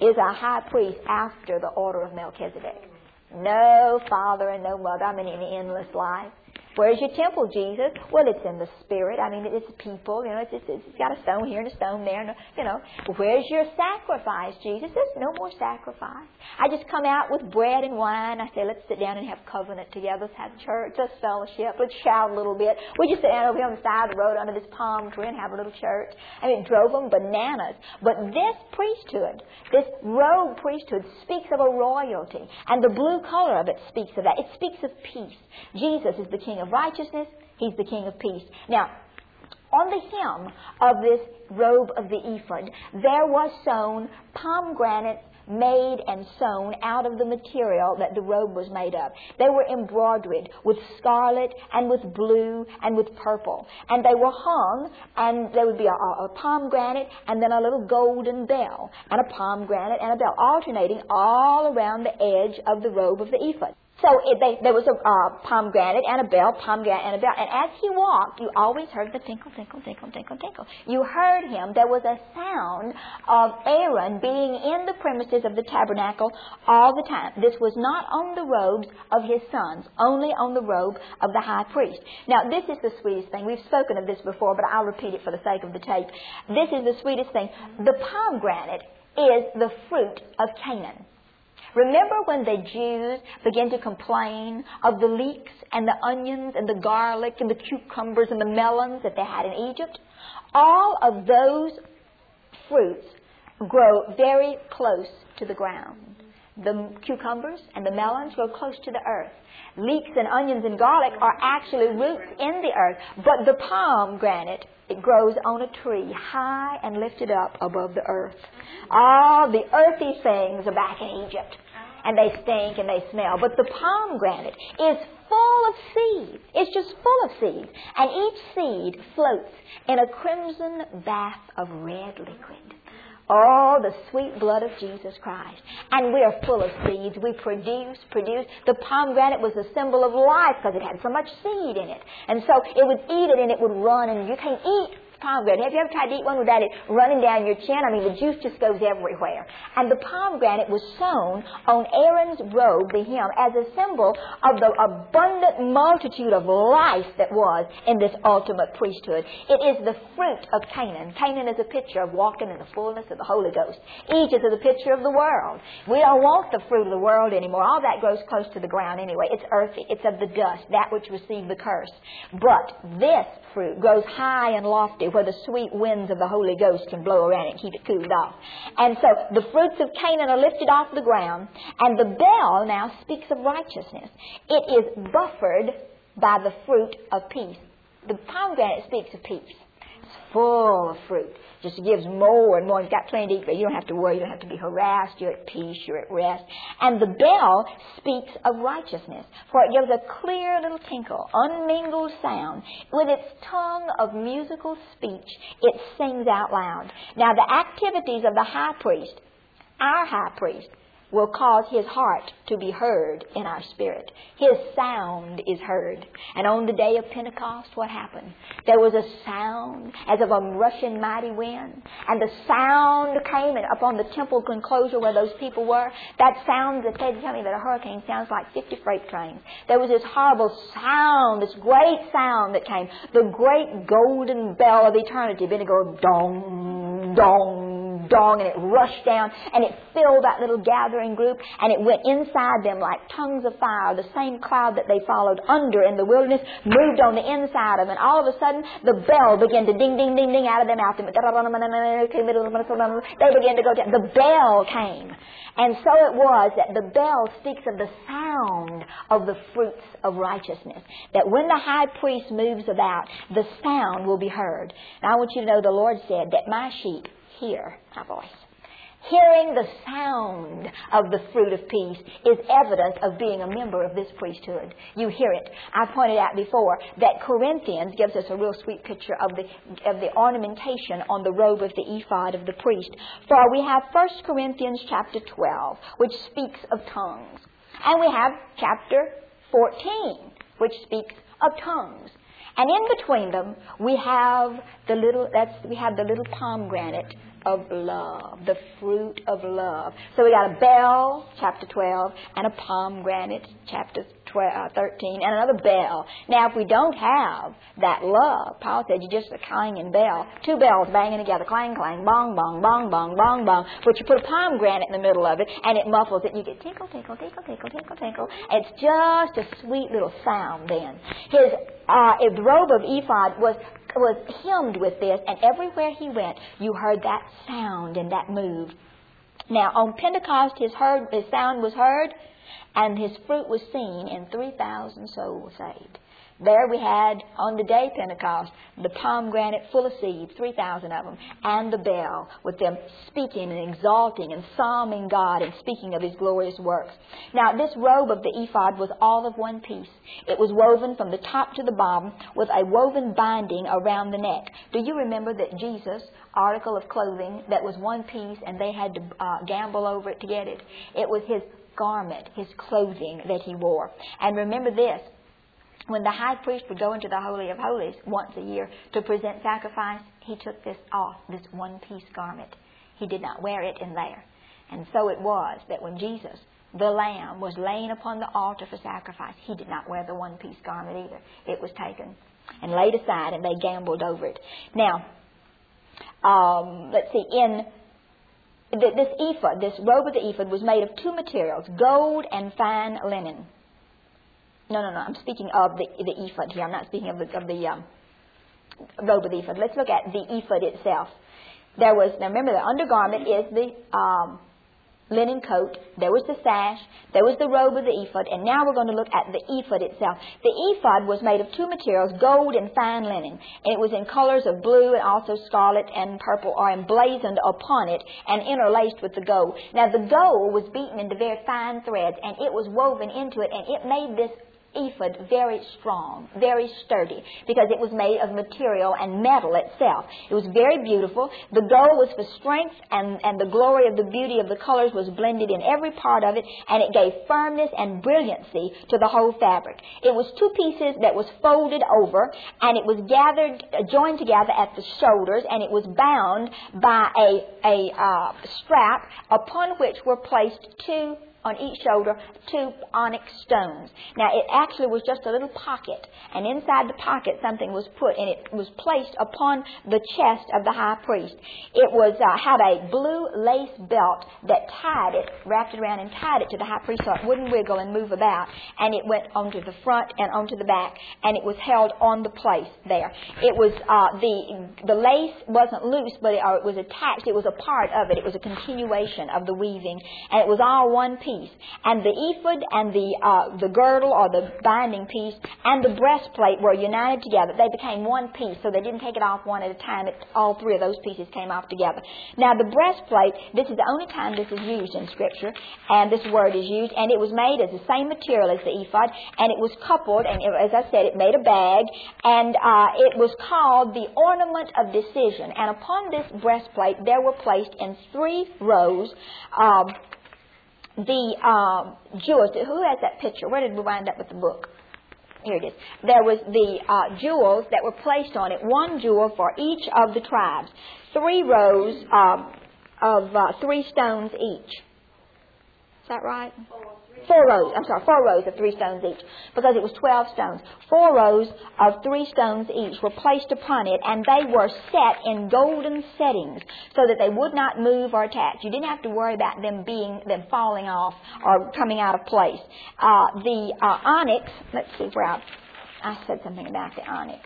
is a high priest after the order of Melchizedek. No father and no mother. I mean, in an endless life. Where's your temple, Jesus? Well, it's in the spirit. I mean, it's people. You know, it's, it's, it's got a stone here and a stone there. And, you know, where's your sacrifice, Jesus? There's no more sacrifice. I just come out with bread and wine. I say, let's sit down and have covenant together. Let's have church. Let's fellowship. Let's shout a little bit. We just sit down over here on the side of the road under this palm tree and have a little church. I mean, it drove them bananas. But this priesthood, this robe priesthood, speaks of a royalty, and the blue color of it speaks of that. It speaks of peace. Jesus is the King of of righteousness, he's the king of peace. Now, on the hem of this robe of the ephod, there was sewn pomegranates made and sewn out of the material that the robe was made of. They were embroidered with scarlet and with blue and with purple. And they were hung, and there would be a, a pomegranate and then a little golden bell, and a pomegranate and a bell, alternating all around the edge of the robe of the ephod. So it, they, there was a uh, pomegranate and a bell, pomegranate and a bell. And as he walked, you always heard the tinkle, tinkle, tinkle, tinkle, tinkle. You heard him. There was a sound of Aaron being in the premises of the tabernacle all the time. This was not on the robes of his sons, only on the robe of the high priest. Now, this is the sweetest thing. We've spoken of this before, but I'll repeat it for the sake of the tape. This is the sweetest thing. The pomegranate is the fruit of Canaan. Remember when the Jews began to complain of the leeks and the onions and the garlic and the cucumbers and the melons that they had in Egypt? All of those fruits grow very close to the ground. The cucumbers and the melons grow close to the earth. Leeks and onions and garlic are actually roots in the earth, but the pomegranate it grows on a tree high and lifted up above the earth. All the earthy things are back in Egypt and they stink and they smell. But the pomegranate is full of seeds. It's just full of seeds. And each seed floats in a crimson bath of red liquid. Oh, the sweet blood of Jesus Christ. And we are full of seeds. We produce, produce. The pomegranate was a symbol of life because it had so much seed in it. And so it would eat it and it would run and you can't eat pomegranate. Have you ever tried to eat one without it running down your chin? I mean, the juice just goes everywhere. And the pomegranate was sewn on Aaron's robe, the hem, as a symbol of the abundant multitude of life that was in this ultimate priesthood. It is the fruit of Canaan. Canaan is a picture of walking in the fullness of the Holy Ghost. Egypt is a picture of the world. We don't want the fruit of the world anymore. All that grows close to the ground anyway. It's earthy. It's of the dust, that which received the curse. But this fruit grows high and lofty where the sweet winds of the Holy Ghost can blow around it and keep it cooled off. And so the fruits of Canaan are lifted off the ground, and the bell now speaks of righteousness. It is buffered by the fruit of peace. The pomegranate speaks of peace. It's full of fruit just gives more and more. You've got plenty to eat, but you don't have to worry. You don't have to be harassed. You're at peace. You're at rest. And the bell speaks of righteousness, for it gives a clear little tinkle, unmingled sound. With its tongue of musical speech, it sings out loud. Now, the activities of the high priest, our high priest, will cause his heart to be heard in our spirit. His sound is heard. And on the day of Pentecost, what happened? There was a sound as of a rushing mighty wind. And the sound came upon the temple enclosure where those people were. That sound that they tell me that a hurricane sounds like 50 freight trains. There was this horrible sound, this great sound that came. The great golden bell of eternity, beginning to go dong, dong, and it rushed down, and it filled that little gathering group, and it went inside them like tongues of fire. The same cloud that they followed under in the wilderness moved on the inside of them, and all of a sudden, the bell began to ding, ding, ding, ding out of their mouth. They began to go down. The bell came. And so it was that the bell speaks of the sound of the fruits of righteousness. That when the high priest moves about, the sound will be heard. Now I want you to know the Lord said that my sheep hear my voice. Hearing the sound of the fruit of peace is evidence of being a member of this priesthood. You hear it. I pointed out before that Corinthians gives us a real sweet picture of the, of the ornamentation on the robe of the ephod of the priest. For we have 1 Corinthians chapter 12, which speaks of tongues. And we have chapter 14, which speaks of tongues. And in between them, we have the little, that's, we have the little pomegranate of love, the fruit of love. So we got a bell, chapter 12, and a pomegranate, chapter 12, uh, 13, and another bell. Now, if we don't have that love, Paul said you just a clanging bell, two bells banging together, clang, clang, bong, bong, bong, bong, bong, bong, but you put a pomegranate in the middle of it, and it muffles it, and you get tinkle, tinkle, tinkle, tinkle, tinkle, tinkle. It's just a sweet little sound then. His uh, robe of ephod was was hymned with this, and everywhere he went, you heard that sound and that move. Now, on Pentecost, his, heard, his sound was heard, and his fruit was seen, and 3,000 souls saved. There we had, on the day Pentecost, the pomegranate full of seeds, 3,000 of them, and the bell, with them speaking and exalting and psalming God and speaking of His glorious works. Now, this robe of the ephod was all of one piece. It was woven from the top to the bottom with a woven binding around the neck. Do you remember that Jesus, article of clothing that was one piece and they had to uh, gamble over it to get it? It was His garment, His clothing that He wore. And remember this, when the high priest would go into the Holy of Holies once a year to present sacrifice, he took this off, this one piece garment. He did not wear it in there. And so it was that when Jesus, the Lamb, was laying upon the altar for sacrifice, he did not wear the one piece garment either. It was taken and laid aside, and they gambled over it. Now, um, let's see, in this ephod, this robe of the ephod was made of two materials, gold and fine linen. No, no, no. I'm speaking of the, the ephod here. I'm not speaking of the, of the um, robe of the ephod. Let's look at the ephod itself. There was, now remember, the undergarment is the um, linen coat. There was the sash. There was the robe of the ephod. And now we're going to look at the ephod itself. The ephod was made of two materials, gold and fine linen. And it was in colors of blue and also scarlet and purple are emblazoned upon it and interlaced with the gold. Now the gold was beaten into very fine threads and it was woven into it and it made this ephod very strong, very sturdy, because it was made of material and metal itself. It was very beautiful. The gold was for strength, and, and the glory of the beauty of the colors was blended in every part of it, and it gave firmness and brilliancy to the whole fabric. It was two pieces that was folded over, and it was gathered, uh, joined together at the shoulders, and it was bound by a, a uh, strap upon which were placed two on each shoulder two onyx stones. Now, it actually was just a little pocket, and inside the pocket something was put, and it was placed upon the chest of the high priest. It was uh, had a blue lace belt that tied it, wrapped it around, and tied it to the high priest so it wouldn't wiggle and move about, and it went onto the front and onto the back, and it was held on the place there. It was uh, the the lace wasn't loose, but it, uh, it was attached. It was a part of it. It was a continuation of the weaving, and it was all one piece piece. And the ephod and the, uh, the girdle or the binding piece and the breastplate were united together. They became one piece, so they didn't take it off one at a time. It, all three of those pieces came off together. Now, the breastplate, this is the only time this is used in Scripture, and this word is used, and it was made as the same material as the ephod, and it was coupled, and it, as I said, it made a bag, and uh, it was called the ornament of decision. And upon this breastplate, there were placed in three rows uh, the um, jewels. Who has that picture? Where did we wind up with the book? Here it is. There was the uh, jewels that were placed on it, one jewel for each of the tribes, three rows um, of uh, three stones each. Is that right? four rows, I'm sorry, four rows of three stones each, because it was 12 stones. Four rows of three stones each were placed upon it, and they were set in golden settings, so that they would not move or attach. You didn't have to worry about them being, them falling off or coming out of place. Uh, the uh, onyx, let's see where I, I said something about the onyx.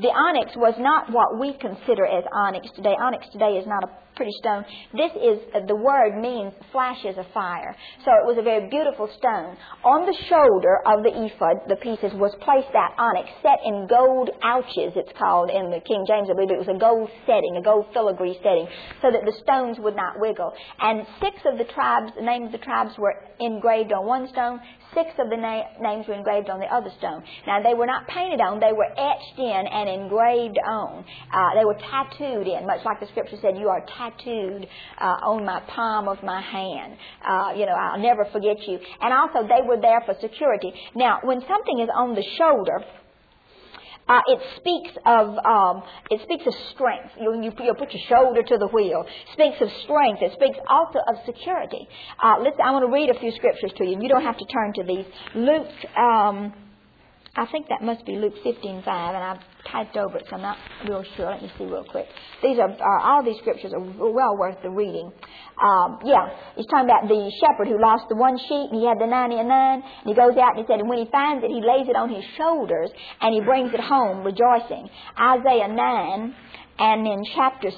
The onyx was not what we consider as onyx today. Onyx today is not a pretty stone. This is, uh, the word means flashes of fire. So it was a very beautiful stone. On the shoulder of the ephod, the pieces, was placed that onyx, set in gold ouches, it's called in the King James, I believe it was a gold setting, a gold filigree setting, so that the stones would not wiggle. And six of the tribes, the names of the tribes were engraved on one stone, six of the na- names were engraved on the other stone. Now, they were not painted on, they were etched in and engraved on. Uh, they were tattooed in, much like the scripture said, you are tattooed uh, on my palm of my hand. Uh, you know, I'll never forget you. And also, they were there for security. Now, when something is on the shoulder, uh, it speaks of um, it speaks of strength. You, you, you put your shoulder to the wheel. It speaks of strength. It speaks also of security. Uh, listen, I want to read a few scriptures to you. You don't have to turn to these. Luke. Um, I think that must be Luke 15:5, and I've typed over it, so I'm not real sure. Let me see real quick. These are, are all these scriptures are well worth the reading. Um, yeah, he's talking about the shepherd who lost the one sheep, and he had the ninety and nine, and he goes out and he said, and when he finds it, he lays it on his shoulders, and he brings it home rejoicing. Isaiah 9 and in chapter 6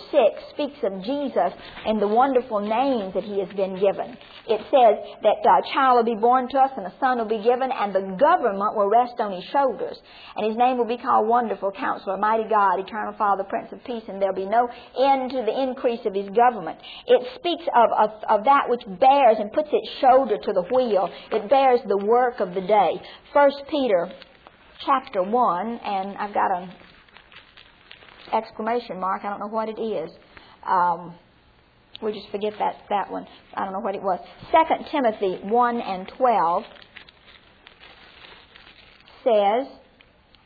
speaks of Jesus and the wonderful names that he has been given. It says that a child will be born to us and a son will be given and the government will rest on his shoulders. And his name will be called Wonderful Counselor, Mighty God, Eternal Father, Prince of Peace, and there'll be no end to the increase of his government. It speaks of, of, of that which bears and puts its shoulder to the wheel. It bears the work of the day. First Peter chapter 1, and I've got a exclamation mark. I don't know what it is. Um, we just forget that, that one. I don't know what it was. Second Timothy 1 and 12 says,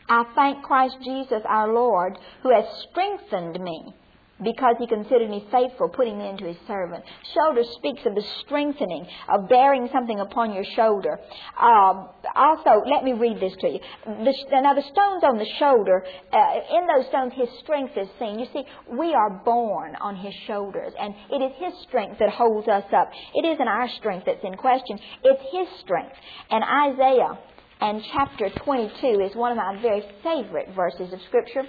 I thank Christ Jesus our Lord who has strengthened me because he considered me faithful, putting me into his servant. Shoulder speaks of the strengthening, of bearing something upon your shoulder. Um, also, let me read this to you. The, now, the stones on the shoulder, uh, in those stones, his strength is seen. You see, we are born on his shoulders, and it is his strength that holds us up. It isn't our strength that's in question, it's his strength. And Isaiah and chapter 22 is one of my very favorite verses of Scripture.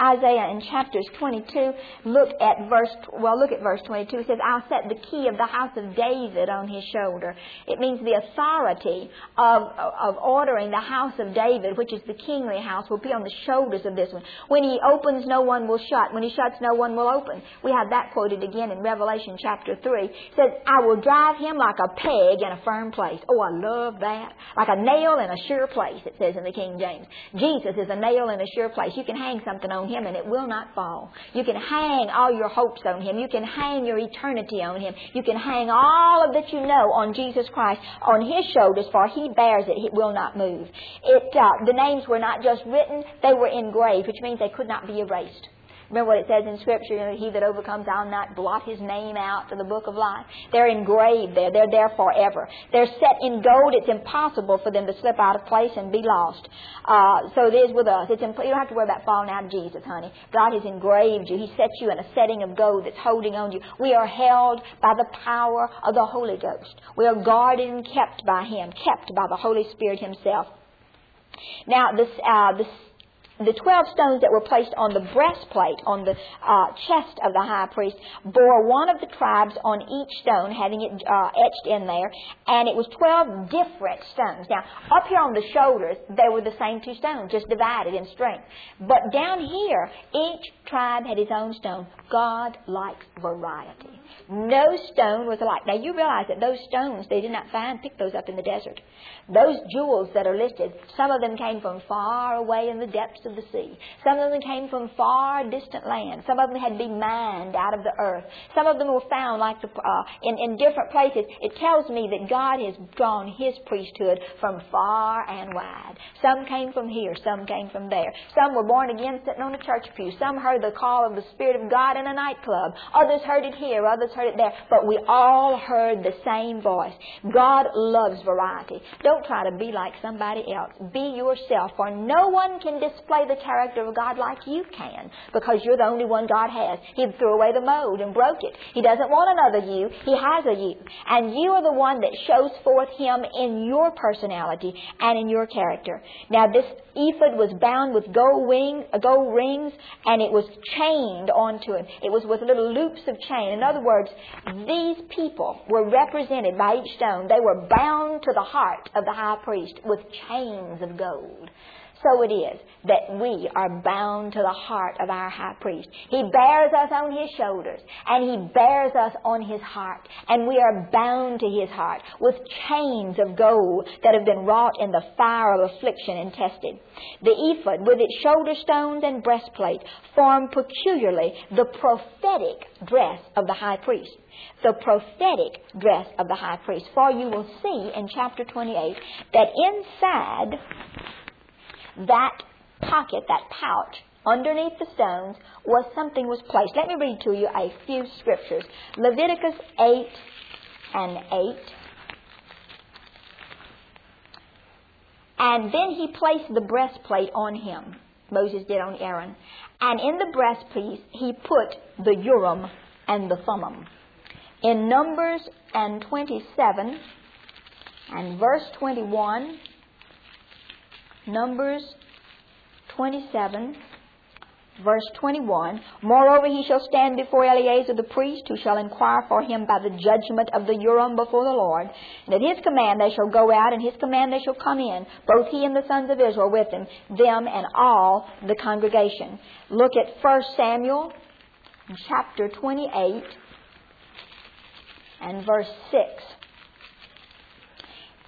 Isaiah in chapters 22, look at verse, well, look at verse 22. It says, I'll set the key of the house of David on his shoulder. It means the authority of, of ordering the house of David, which is the kingly house, will be on the shoulders of this one. When he opens, no one will shut. When he shuts, no one will open. We have that quoted again in Revelation chapter 3. It says, I will drive him like a peg in a firm place. Oh, I love that. Like a nail in a sure place, it says in the King James. Jesus is a nail in a sure place. You can hang something on him and it will not fall. You can hang all your hopes on him. You can hang your eternity on him. You can hang all of that you know on Jesus Christ, on his shoulders, for he bears it. It will not move. It, uh, the names were not just written, they were engraved, which means they could not be erased. Remember what it says in Scripture, you know, he that overcomes, I'll not blot his name out to the book of life. They're engraved there. They're there forever. They're set in gold. It's impossible for them to slip out of place and be lost. Uh, so it is with us. It's imp- you don't have to worry about falling out of Jesus, honey. God has engraved you. He set you in a setting of gold that's holding on you. We are held by the power of the Holy Ghost. We are guarded and kept by Him, kept by the Holy Spirit Himself. Now, this, uh, the 12 stones that were placed on the breastplate, on the uh, chest of the high priest, bore one of the tribes on each stone, having it uh, etched in there, and it was 12 different stones. Now, up here on the shoulders, they were the same two stones, just divided in strength. But down here, each tribe had his own stone. God likes variety. No stone was alike. Now, you realize that those stones, they did not find, pick those up in the desert. Those jewels that are listed, some of them came from far away in the depths of the sea. Some of them came from far distant lands. Some of them had to be mined out of the earth. Some of them were found like the, uh, in, in different places. It tells me that God has drawn His priesthood from far and wide. Some came from here, some came from there. Some were born again sitting on a church pew. Some heard the call of the Spirit of God in a nightclub. Others heard it here, others heard it there. But we all heard the same voice. God loves variety. Don't try to be like somebody else. Be yourself, for no one can display display the character of God like you can because you're the only one God has. He threw away the mold and broke it. He doesn't want another you. He has a you. And you are the one that shows forth Him in your personality and in your character. Now this ephod was bound with gold, wing, uh, gold rings and it was chained onto him. It was with little loops of chain. In other words, these people were represented by each stone. They were bound to the heart of the high priest with chains of gold so it is that we are bound to the heart of our high priest. He bears us on his shoulders and he bears us on his heart and we are bound to his heart with chains of gold that have been wrought in the fire of affliction and tested. The ephod with its shoulder stones and breastplate form peculiarly the prophetic dress of the high priest the prophetic dress of the high priest. For you will see in chapter 28 that inside that pocket, that pouch, underneath the stones was something was placed. Let me read to you a few scriptures. Leviticus 8 and 8. And then he placed the breastplate on him. Moses did on Aaron. And in the breastpiece he put the Urim and the Thummim. In Numbers and 27 and verse 21, Numbers 27, verse 21. Moreover, he shall stand before Eleazar the priest, who shall inquire for him by the judgment of the Urim before the Lord. And at his command they shall go out, and his command they shall come in, both he and the sons of Israel with him, them and all the congregation. Look at 1 Samuel chapter 28 and verse 6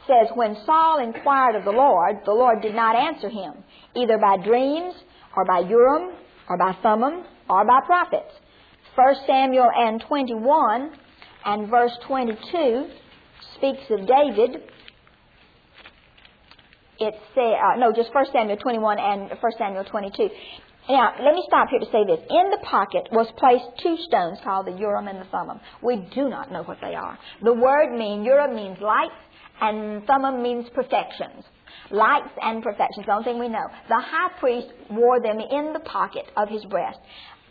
says, When Saul inquired of the Lord, the Lord did not answer him, either by dreams, or by Urim, or by Thummim, or by prophets. 1 Samuel and 21 and verse 22 speaks of David. It's uh, no, just 1 Samuel 21 and 1 Samuel 22. Now, let me stop here to say this. In the pocket was placed two stones called the Urim and the Thummim. We do not know what they are. The word mean Urim means light, and Thummim means perfections. Lights and perfections, the only thing we know. The high priest wore them in the pocket of his breast.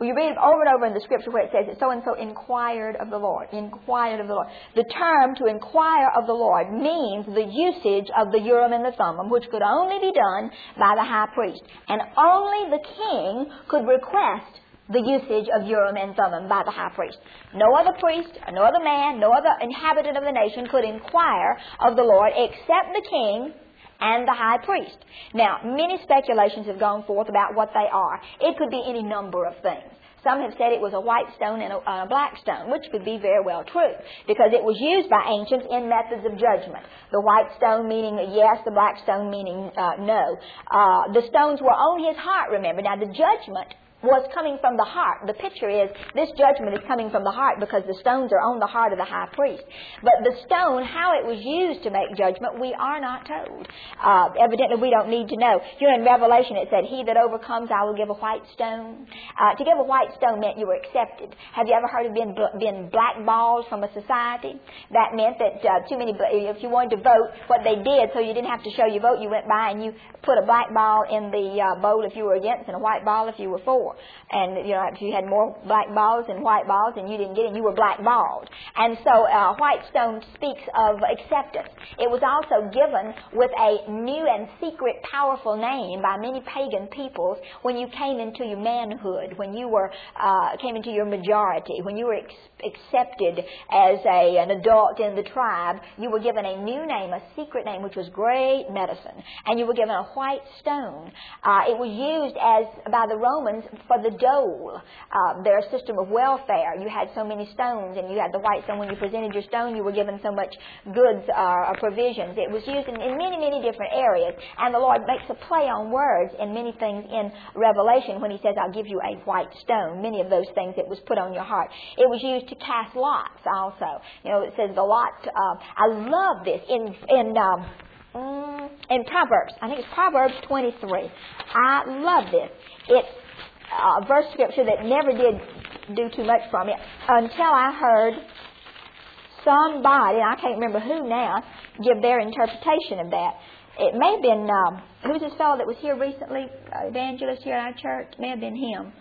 You read it over and over in the scripture where it says that so and so inquired of the Lord. Inquired of the Lord. The term to inquire of the Lord means the usage of the Urim and the Thummim, which could only be done by the high priest. And only the king could request the usage of Urim and Thummim by the high priest. No other priest, no other man, no other inhabitant of the nation could inquire of the Lord except the king and the high priest. Now, many speculations have gone forth about what they are. It could be any number of things. Some have said it was a white stone and a, a black stone, which could be very well true, because it was used by ancients in methods of judgment. The white stone meaning yes, the black stone meaning uh, no. Uh, the stones were on his heart, remember. Now, the judgment was coming from the heart. The picture is this judgment is coming from the heart because the stones are on the heart of the high priest. But the stone, how it was used to make judgment, we are not told. Uh, evidently, we don't need to know. You know, in Revelation it said, "He that overcomes, I will give a white stone." Uh, to give a white stone meant you were accepted. Have you ever heard of being being blackballed from a society? That meant that uh, too many. If you wanted to vote, what they did, so you didn't have to show your vote, you went by and you put a black ball in the uh, bowl if you were against and a white ball if you were for. And, you know, if you had more black balls than white balls and you didn't get it, you were blackballed. And so uh, white stone speaks of acceptance. It was also given with a new and secret powerful name by many pagan peoples when you came into your manhood, when you were, uh, came into your majority, when you were ex- accepted as a, an adult in the tribe, you were given a new name, a secret name, which was great medicine. And you were given a white stone. Uh, it was used as, by the Romans for the dole, uh, their system of welfare. You had so many stones, and you had the white stone. When you presented your stone, you were given so much goods uh, or provisions. It was used in, in many, many different areas. And the Lord makes a play on words in many things in Revelation when He says, I'll give you a white stone. Many of those things it was put on your heart. It was used to cast lots also. You know, it says the lot. Uh, I love this in in. Um, mm, in Proverbs, I think it's Proverbs 23. I love this. It's uh, verse scripture that never did do too much for me until I heard somebody, and I can't remember who now, give their interpretation of that. It may have been, um, who's this fellow that was here recently, uh, evangelist here at our church? It may have been him.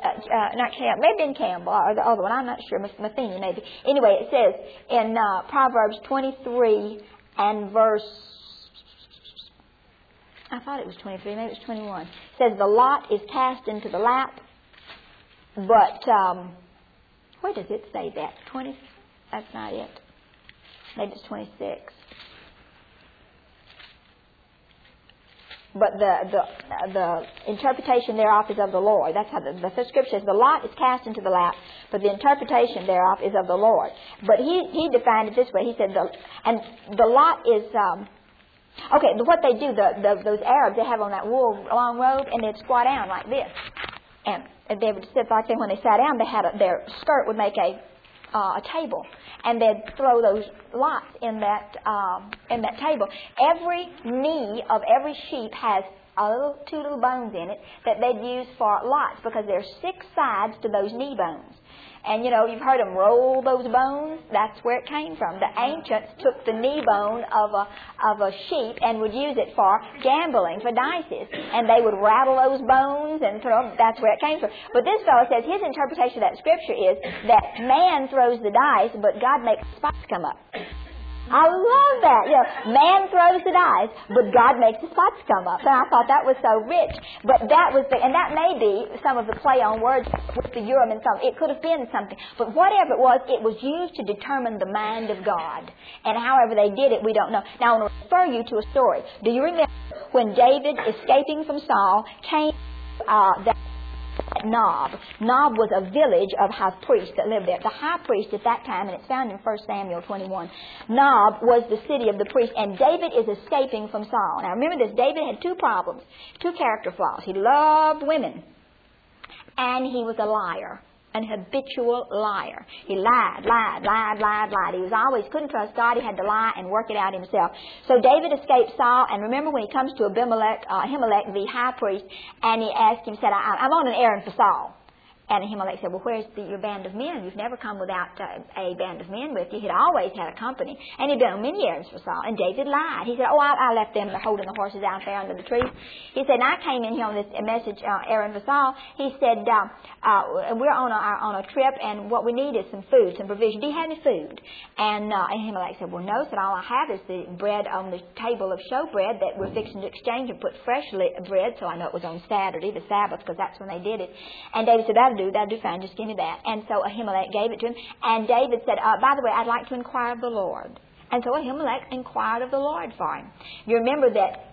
Uh, uh, not Campbell, maybe been Campbell or the other one. I'm not sure. Matheny maybe. Anyway, it says in uh, Proverbs 23 and verse I thought it was 23, maybe it's 21. It says, The lot is cast into the lap, but, um, where does it say that? 20? That's not it. Maybe it's 26. But the, the, the interpretation thereof is of the Lord. That's how the, the scripture says, the lot is cast into the lap, but the interpretation thereof is of the Lord. But he, he defined it this way. He said, the, and the lot is, um, Okay, what they do, the, the, those Arabs, they have on that wool long robe, and they'd squat down like this. And they would sit like that. When they sat down, they had a, their skirt would make a uh, a table, and they'd throw those lots in that um, in that table. Every knee of every sheep has a little, two little bones in it that they'd use for lots because there's six sides to those knee bones. And you know, you've heard them roll those bones. That's where it came from. The ancients took the knee bone of a of a sheep and would use it for gambling, for dices, and they would rattle those bones and throw. them. That's where it came from. But this fellow says his interpretation of that scripture is that man throws the dice, but God makes spots come up. I love that. You know, man throws the dice, but God makes the spots come up. And I thought that was so rich. But that was the, and that may be some of the play on words with the Urim and some. It could have been something. But whatever it was, it was used to determine the mind of God. And however they did it, we don't know. Now I want to refer you to a story. Do you remember when David, escaping from Saul, came uh, that Nob. Nob was a village of high priests that lived there. The high priest at that time, and it's found in 1 Samuel 21, Nob was the city of the priest, and David is escaping from Saul. Now remember this, David had two problems, two character flaws. He loved women, and he was a liar an habitual liar. He lied, lied, lied, lied, lied. He was always couldn't trust God. He had to lie and work it out himself. So David escaped Saul, and remember when he comes to Abimelech, uh, Ahimelech, the high priest, and he asked him, said, "I'm on an errand for Saul." And Ahimelech said, Well, where's the, your band of men? You've never come without uh, a band of men with you. He'd always had a company. And he'd been on many errands for Saul. And David lied. He said, Oh, I, I left them holding the horses out there under the trees. He said, and I came in here on this message uh, errand for Saul. He said, uh, uh, We're on a, on a trip, and what we need is some food, some provision. Do you have any food? And uh, Ahimelech said, Well, no. Said, All I have is the bread on the table of showbread that we're fixing to exchange and put fresh bread. So I know it was on Saturday, the Sabbath, because that's when they did it. And David said, That'll do, that'll do fine, just give me that. And so Ahimelech gave it to him. And David said, uh, by the way, I'd like to inquire of the Lord. And so Ahimelech inquired of the Lord for him. You remember that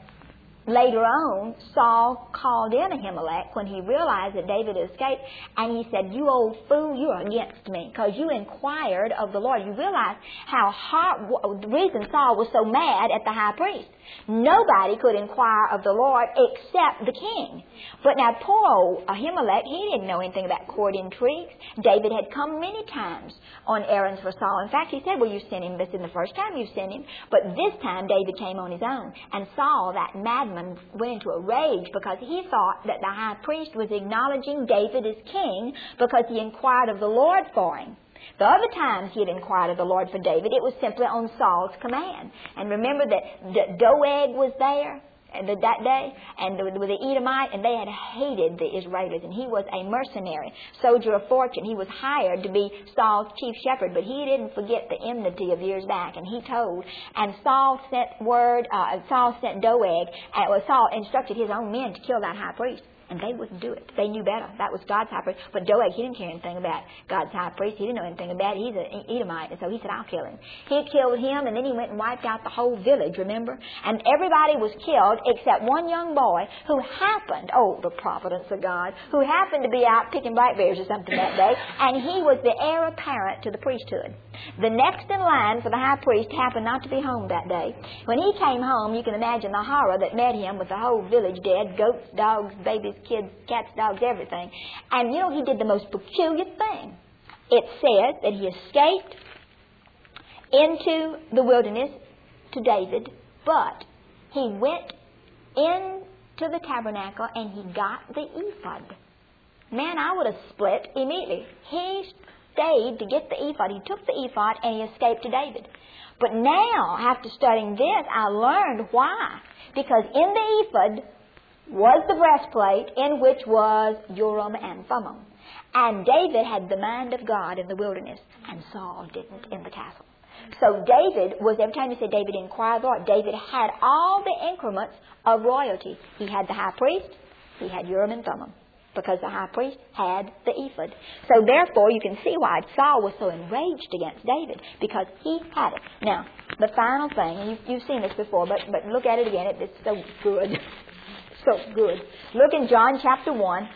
later on, Saul called in Ahimelech when he realized that David escaped, and he said, You old fool, you're against me, because you inquired of the Lord. You realize how hard, the reason Saul was so mad at the high priest. Nobody could inquire of the Lord except the king. But now, poor old Ahimelech, he didn't know anything about court intrigues. David had come many times on errands for Saul. In fact, he said, Well, you sent him. This is the first time you sent him. But this time, David came on his own. And Saul, that madman, went into a rage because he thought that the high priest was acknowledging David as king because he inquired of the Lord for him. The other times he had inquired of the Lord for David, it was simply on Saul's command. And remember that Doeg was there that day, and with the Edomite, and they had hated the Israelis, and he was a mercenary, soldier of fortune. He was hired to be Saul's chief shepherd, but he didn't forget the enmity of years back, and he told. And Saul sent word. Uh, Saul sent Doeg, and Saul instructed his own men to kill that high priest. And they wouldn't do it. They knew better. That was God's high priest. But Doeg, he didn't care anything about God's high priest. He didn't know anything about it. He's an Edomite. And so he said, I'll kill him. He killed him, and then he went and wiped out the whole village, remember? And everybody was killed except one young boy who happened, oh, the providence of God, who happened to be out picking blackberries or something that day, and he was the heir apparent to the priesthood. The next in line for the high priest happened not to be home that day. When he came home, you can imagine the horror that met him with the whole village dead goats, dogs, babies, kids, cats, dogs, everything. And you know, he did the most peculiar thing. It says that he escaped into the wilderness to David, but he went into the tabernacle and he got the ephod. Man, I would have split immediately. He stayed to get the ephod. He took the ephod and he escaped to David. But now, after studying this, I learned why. Because in the ephod was the breastplate in which was Urim and Thummim. And David had the mind of God in the wilderness, and Saul didn't in the castle. So David was, every time you said David inquired the Lord, David had all the increments of royalty. He had the high priest, he had Urim and Thummim, because the high priest had the ephod. So therefore, you can see why Saul was so enraged against David, because he had it. Now, the final thing, and you've, you've seen this before, but, but look at it again, it, it's so good. so good. Look in John chapter 1.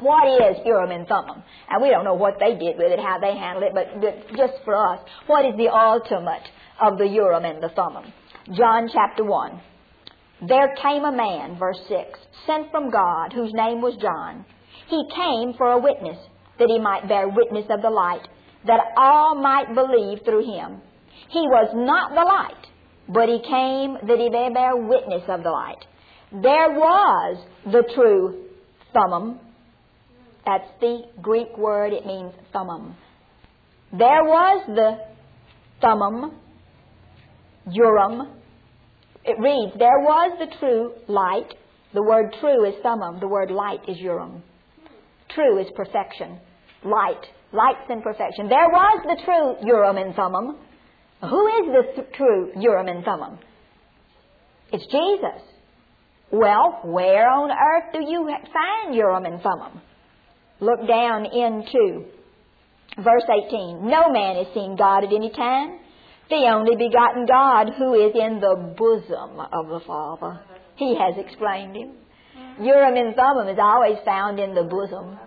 What is Urim and Thummim? And we don't know what they did with it, how they handled it, but, just for us, what is the ultimate of the Urim and the Thummim? John chapter 1. There came a man, verse 6, sent from God, whose name was John. He came for a witness, that he might bear witness of the light, that all might believe through him. He was not the light, but he came that he may bear witness of the light. There was the true thummim. That's the Greek word, it means thummim. There was the thummim, urim. It reads, There was the true light. The word true is thummim. The word light is urim. True is perfection. Light. Light's in perfection. There was the true urim and thummim. Who is the th- true urim and thummim? It's Jesus. Well, where on earth do you find Urim and Thummim? Look down into verse 18. No man has seen God at any time. The only begotten God who is in the bosom of the Father. He has explained him. Mm-hmm. Urim and Thummim is always found in the bosom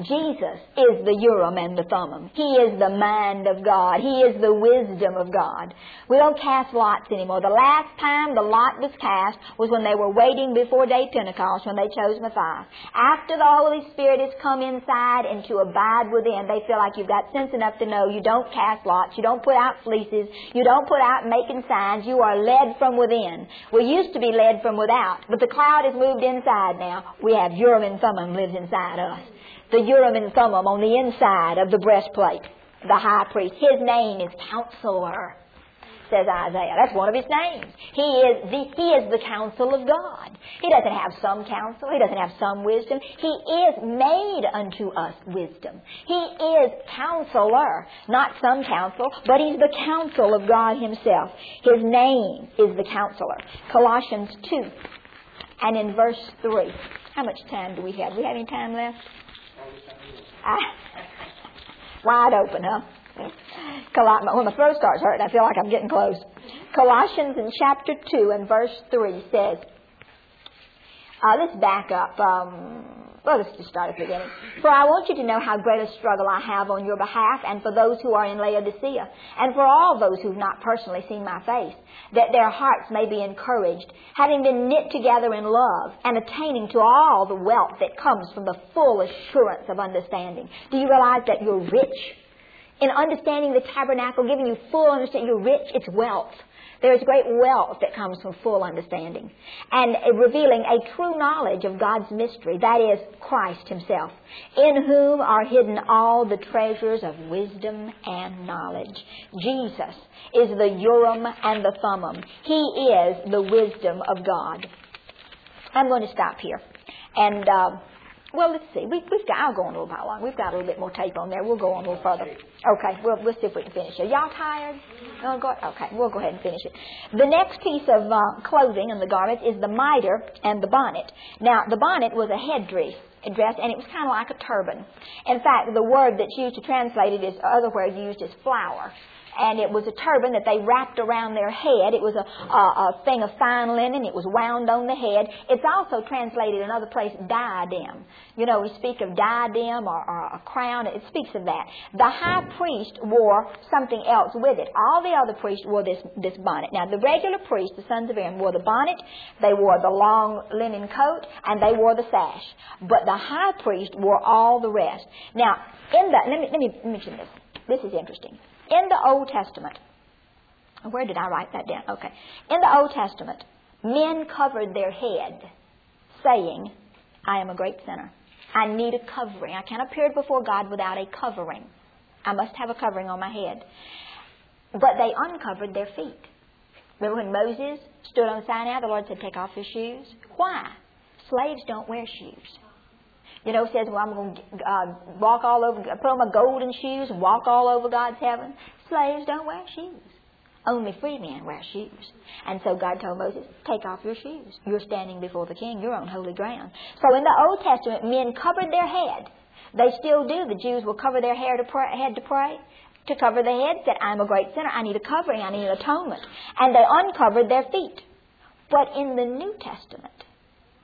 Jesus is the Urim and the Thummim. He is the mind of God. He is the wisdom of God. We don't cast lots anymore. The last time the lot was cast was when they were waiting before day Pentecost when they chose Matthias. After the Holy Spirit has come inside and to abide within, they feel like you've got sense enough to know you don't cast lots, you don't put out fleeces, you don't put out making signs, you are led from within. We used to be led from without, but the cloud has moved inside now. We have Urim and Thummim lives inside us the Urim and Thummim on the inside of the breastplate, the high priest. His name is Counselor, says Isaiah. That's one of his names. He is the, he is the counsel of God. He doesn't have some counsel. He doesn't have some wisdom. He is made unto us wisdom. He is counselor, not some counsel, but he's the counsel of God himself. His name is the counselor. Colossians 2 and in verse 3. How much time do we have? Do we have any time left? I, wide open, huh? When my throat starts hurting, I feel like I'm getting close. Colossians in chapter 2 and verse 3 says, Uh, let's back up. Um, well, let's just start at the beginning. For I want you to know how great a struggle I have on your behalf and for those who are in Laodicea, and for all those who have not personally seen my face, that their hearts may be encouraged, having been knit together in love, and attaining to all the wealth that comes from the full assurance of understanding. Do you realize that you're rich? In understanding the tabernacle, giving you full understanding, you're rich, it's wealth. There is great wealth that comes from full understanding and revealing a true knowledge of God's mystery, that is, Christ Himself, in whom are hidden all the treasures of wisdom and knowledge. Jesus is the Urim and the Thummim. He is the wisdom of God. I'm going to stop here. And, uh, well, let's see. We, have got, I'll go on a little bit long. We've got a little bit more tape on there. We'll go on a little further. Okay, we'll, we'll see if we can finish it. Y'all tired? No, go, okay, we'll go ahead and finish it. The next piece of uh, clothing in the garments is the mitre and the bonnet. Now, the bonnet was a headdress dress, and it was kind of like a turban. In fact, the word that's used to translate it is otherwhere used as flower and it was a turban that they wrapped around their head. It was a, a, a thing of fine linen. It was wound on the head. It's also translated in other places diadem. You know, we speak of diadem or, or a crown. It speaks of that. The high priest wore something else with it. All the other priests wore this, this bonnet. Now, the regular priests, the sons of Aaron, wore the bonnet, they wore the long linen coat, and they wore the sash. But the high priest wore all the rest. Now, in the, let me, let me mention this. This is interesting. In the Old Testament, where did I write that down? Okay. In the Old Testament, men covered their head, saying, I am a great sinner. I need a covering. I can't appear before God without a covering. I must have a covering on my head. But they uncovered their feet. Remember when Moses stood on Sinai, the Lord said, Take off your shoes? Why? Slaves don't wear shoes. You know, says, well, I'm going to uh, walk all over, put on my golden shoes and walk all over God's heaven. Slaves don't wear shoes. Only free men wear shoes. And so God told Moses, take off your shoes. You're standing before the king. You're on holy ground. So in the Old Testament, men covered their head. They still do. The Jews will cover their hair to pray, head to pray. To cover their head, said, I'm a great sinner. I need a covering. I need atonement. And they uncovered their feet. But in the New Testament,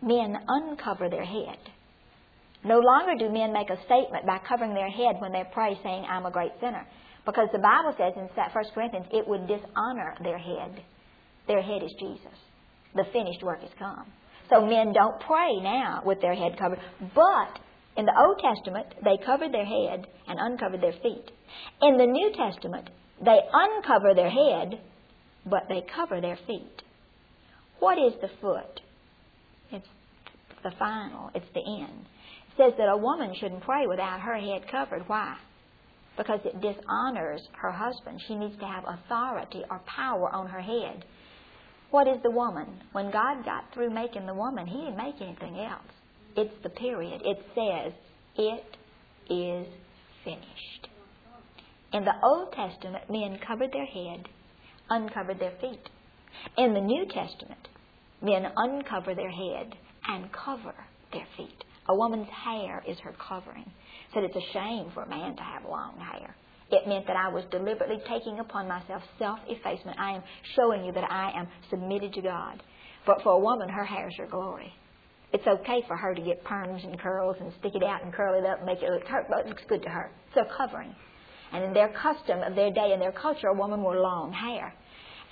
men uncover their head no longer do men make a statement by covering their head when they pray saying, I'm a great sinner. Because the Bible says in 1 Corinthians, it would dishonor their head. Their head is Jesus. The finished work has come. So men don't pray now with their head covered. But in the Old Testament, they covered their head and uncovered their feet. In the New Testament, they uncover their head, but they cover their feet. What is the foot? It's the final, it's the end says that a woman shouldn't pray without her head covered. Why? Because it dishonors her husband. She needs to have authority or power on her head. What is the woman? When God got through making the woman, He didn't make anything else. It's the period. It says, It is finished. In the Old Testament, men covered their head, uncovered their feet. In the New Testament, men uncover their head and cover their feet. A woman's hair is her covering. Said it's a shame for a man to have long hair. It meant that I was deliberately taking upon myself self effacement. I am showing you that I am submitted to God. But for a woman, her hair is her glory. It's okay for her to get perms and curls and stick it out and curl it up and make it look, but it looks good to her. It's a covering. And in their custom of their day and their culture, a woman wore long hair.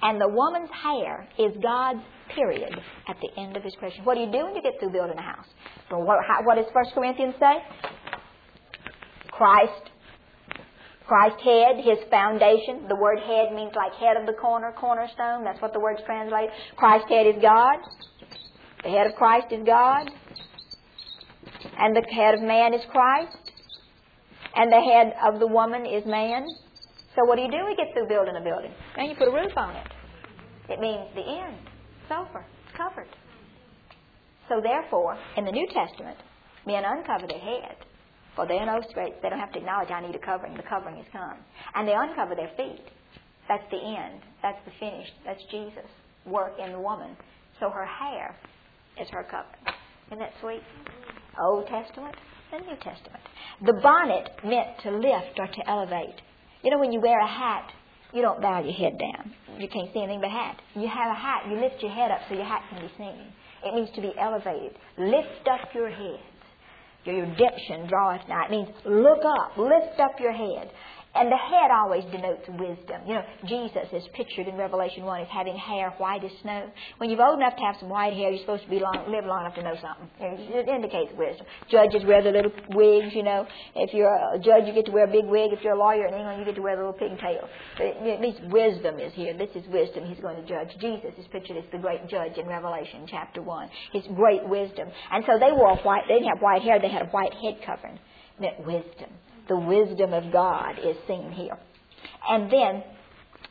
And the woman's hair is God's period at the end of his creation. What do you do when you get through building a house? So what, how, what does 1 Corinthians say? Christ. Christ head, his foundation. The word head means like head of the corner, cornerstone. That's what the word's translate. Christ head is God. The head of Christ is God. And the head of man is Christ. And the head of the woman is man. So what do you do when you get through building a building? And you put a roof on it. It means the end. It's over. It's covered. So therefore, in the New Testament, men uncover their head. For they know straight. They don't have to acknowledge I need a covering. The covering has come. And they uncover their feet. That's the end. That's the finish. That's Jesus' work in the woman. So her hair is her covering. Isn't that sweet? Old Testament and New Testament. The bonnet meant to lift or to elevate. You know, when you wear a hat, you don't bow your head down. You can't see anything but hat. You have a hat, you lift your head up so your hat can be seen. It means to be elevated. Lift up your heads. Your redemption draweth nigh. It means look up, lift up your head. And the head always denotes wisdom. You know, Jesus is pictured in Revelation 1 as having hair white as snow. When you're old enough to have some white hair, you're supposed to be long, live long enough to know something. It indicates wisdom. Judges wear the little wigs, you know. If you're a judge, you get to wear a big wig. If you're a lawyer in England, you get to wear a little pigtail. It means wisdom is here. This is wisdom. He's going to judge. Jesus is pictured as the great judge in Revelation chapter 1. His great wisdom. And so they wore white, they didn't have white hair, they had a white head covering. Meant wisdom the wisdom of God is seen here. And then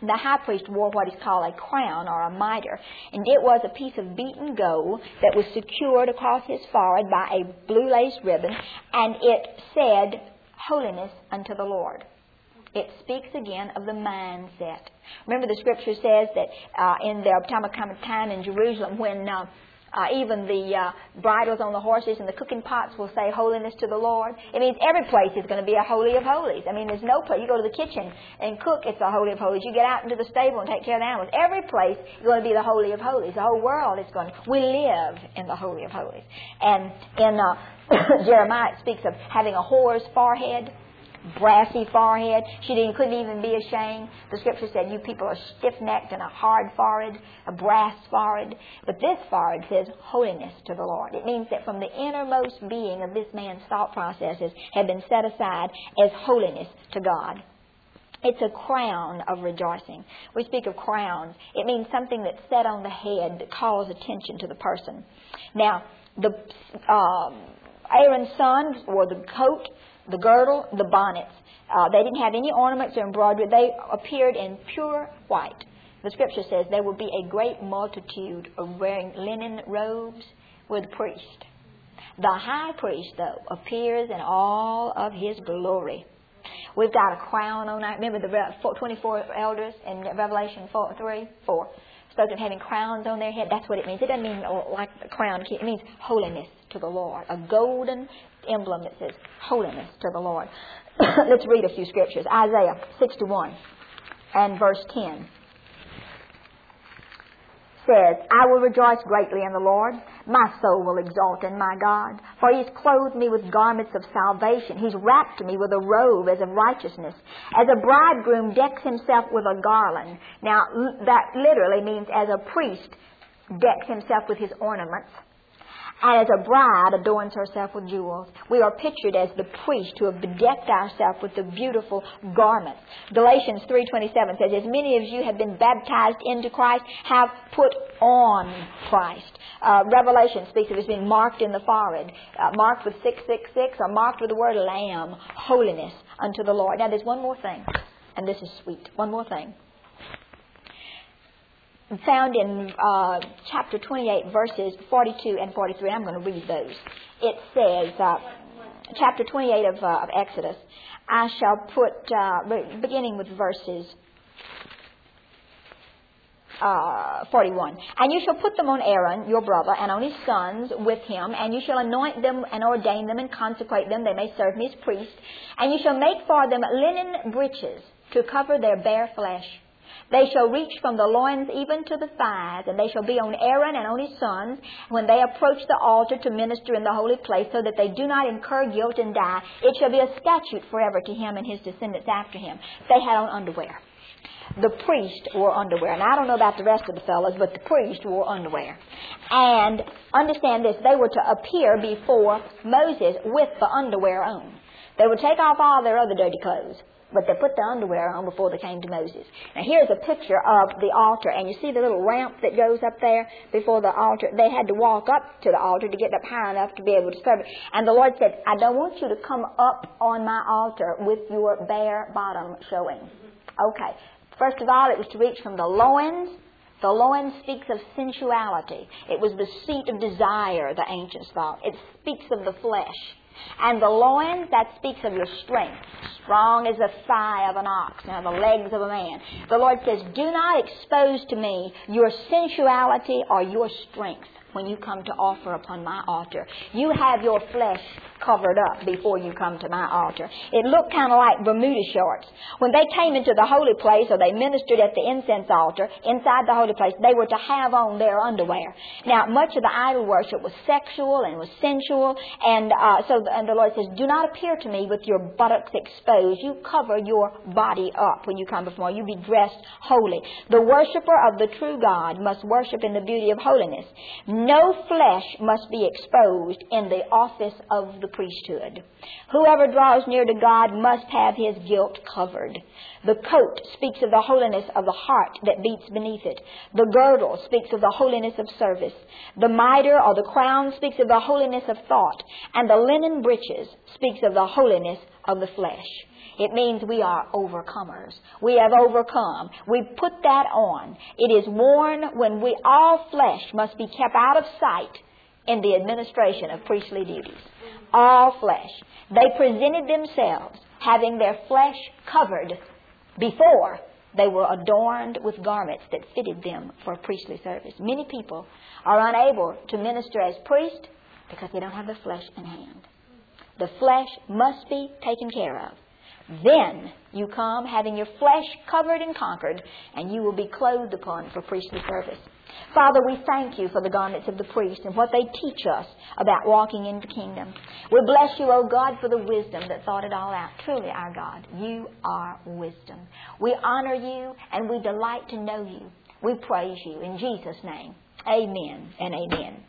the high priest wore what is called a crown or a mitre, and it was a piece of beaten gold that was secured across his forehead by a blue lace ribbon, and it said, Holiness unto the Lord. It speaks again of the mindset. Remember, the scripture says that uh, in the time of coming time in Jerusalem, when uh, uh, even the uh, bridles on the horses and the cooking pots will say holiness to the Lord. It means every place is going to be a holy of holies. I mean, there's no place. You go to the kitchen and cook, it's a holy of holies. You get out into the stable and take care of the animals. Every place is going to be the holy of holies. The whole world is going. To, we live in the holy of holies. And in uh, Jeremiah, it speaks of having a whore's forehead brassy forehead. She didn't, couldn't even be ashamed. The scripture said, You people are stiff necked and a hard forehead, a brass forehead. But this forehead says holiness to the Lord. It means that from the innermost being of this man's thought processes had been set aside as holiness to God. It's a crown of rejoicing. We speak of crowns. It means something that's set on the head that calls attention to the person. Now, the um, Aaron's sons wore the coat the girdle, the bonnets. Uh, they didn't have any ornaments or embroidery. They appeared in pure white. The scripture says there will be a great multitude of wearing linen robes with priest. The high priest, though, appears in all of his glory. We've got a crown on our, remember the 24 elders in Revelation 4, 3, 4, spoke of having crowns on their head. That's what it means. It doesn't mean like a crown. It means holiness to the Lord. A golden emblem that says holiness to the Lord. Let's read a few scriptures. Isaiah 61 and verse 10 says, I will rejoice greatly in the Lord. My soul will exalt in my God. For he's clothed me with garments of salvation. He's wrapped me with a robe as of righteousness. As a bridegroom decks himself with a garland. Now, that literally means as a priest decks himself with his ornaments and as a bride adorns herself with jewels. We are pictured as the priest who have bedecked ourselves with the beautiful garments. Galatians 3.27 says, As many of you have been baptized into Christ, have put on Christ. Uh, Revelation speaks of as being marked in the forehead, uh, marked with 666 or marked with the word lamb, holiness unto the Lord. Now there's one more thing, and this is sweet. One more thing found in uh, chapter 28, verses 42 and 43. I'm going to read those. It says, uh, chapter 28 of, uh, of, Exodus, I shall put, uh, beginning with verses uh, 41. And you shall put them on Aaron, your brother, and on his sons with him, and you shall anoint them and ordain them and consecrate them. They may serve me as priests. And you shall make for them linen breeches to cover their bare flesh they shall reach from the loins even to the thighs, and they shall be on Aaron and on his sons when they approach the altar to minister in the holy place, so that they do not incur guilt and die. It shall be a statute forever to him and his descendants after him. They had on underwear. The priest wore underwear. And I don't know about the rest of the fellows, but the priest wore underwear. And understand this, they were to appear before Moses with the underwear on. They would take off all their other dirty clothes but they put the underwear on before they came to Moses. Now here's a picture of the altar, and you see the little ramp that goes up there before the altar. They had to walk up to the altar to get up high enough to be able to serve it. And the Lord said, I don't want you to come up on my altar with your bare bottom showing. Okay. First of all, it was to reach from the loins the loins speaks of sensuality. It was the seat of desire, the ancients thought. It speaks of the flesh. And the loins, that speaks of your strength. Strong as the thigh of an ox, now the legs of a man. The Lord says, Do not expose to me your sensuality or your strength when you come to offer upon my altar. You have your flesh covered up before you come to my altar. It looked kind of like Bermuda shorts. When they came into the holy place or they ministered at the incense altar inside the holy place, they were to have on their underwear. Now, much of the idol worship was sexual and was sensual, and uh, so the, and the Lord says, "Do not appear to me with your buttocks exposed. You cover your body up when you come before. me. You be dressed holy. The worshiper of the true God must worship in the beauty of holiness. No flesh must be exposed in the office of the priesthood. Whoever draws near to God must have his guilt covered. The coat speaks of the holiness of the heart that beats beneath it. The girdle speaks of the holiness of service. The mitre or the crown speaks of the holiness of thought. And the linen breeches speaks of the holiness of the flesh. It means we are overcomers. We have overcome. We put that on. It is worn when we, all flesh must be kept out of sight in the administration of priestly duties. All flesh. They presented themselves having their flesh covered before they were adorned with garments that fitted them for priestly service. Many people are unable to minister as priests because they don't have the flesh in hand. The flesh must be taken care of. Then you come having your flesh covered and conquered, and you will be clothed upon for priestly service. Father, we thank you for the garments of the priest and what they teach us about walking in the kingdom. We bless you, O God, for the wisdom that thought it all out. Truly, our God, you are wisdom. We honor you and we delight to know you. We praise you in Jesus' name. Amen and amen.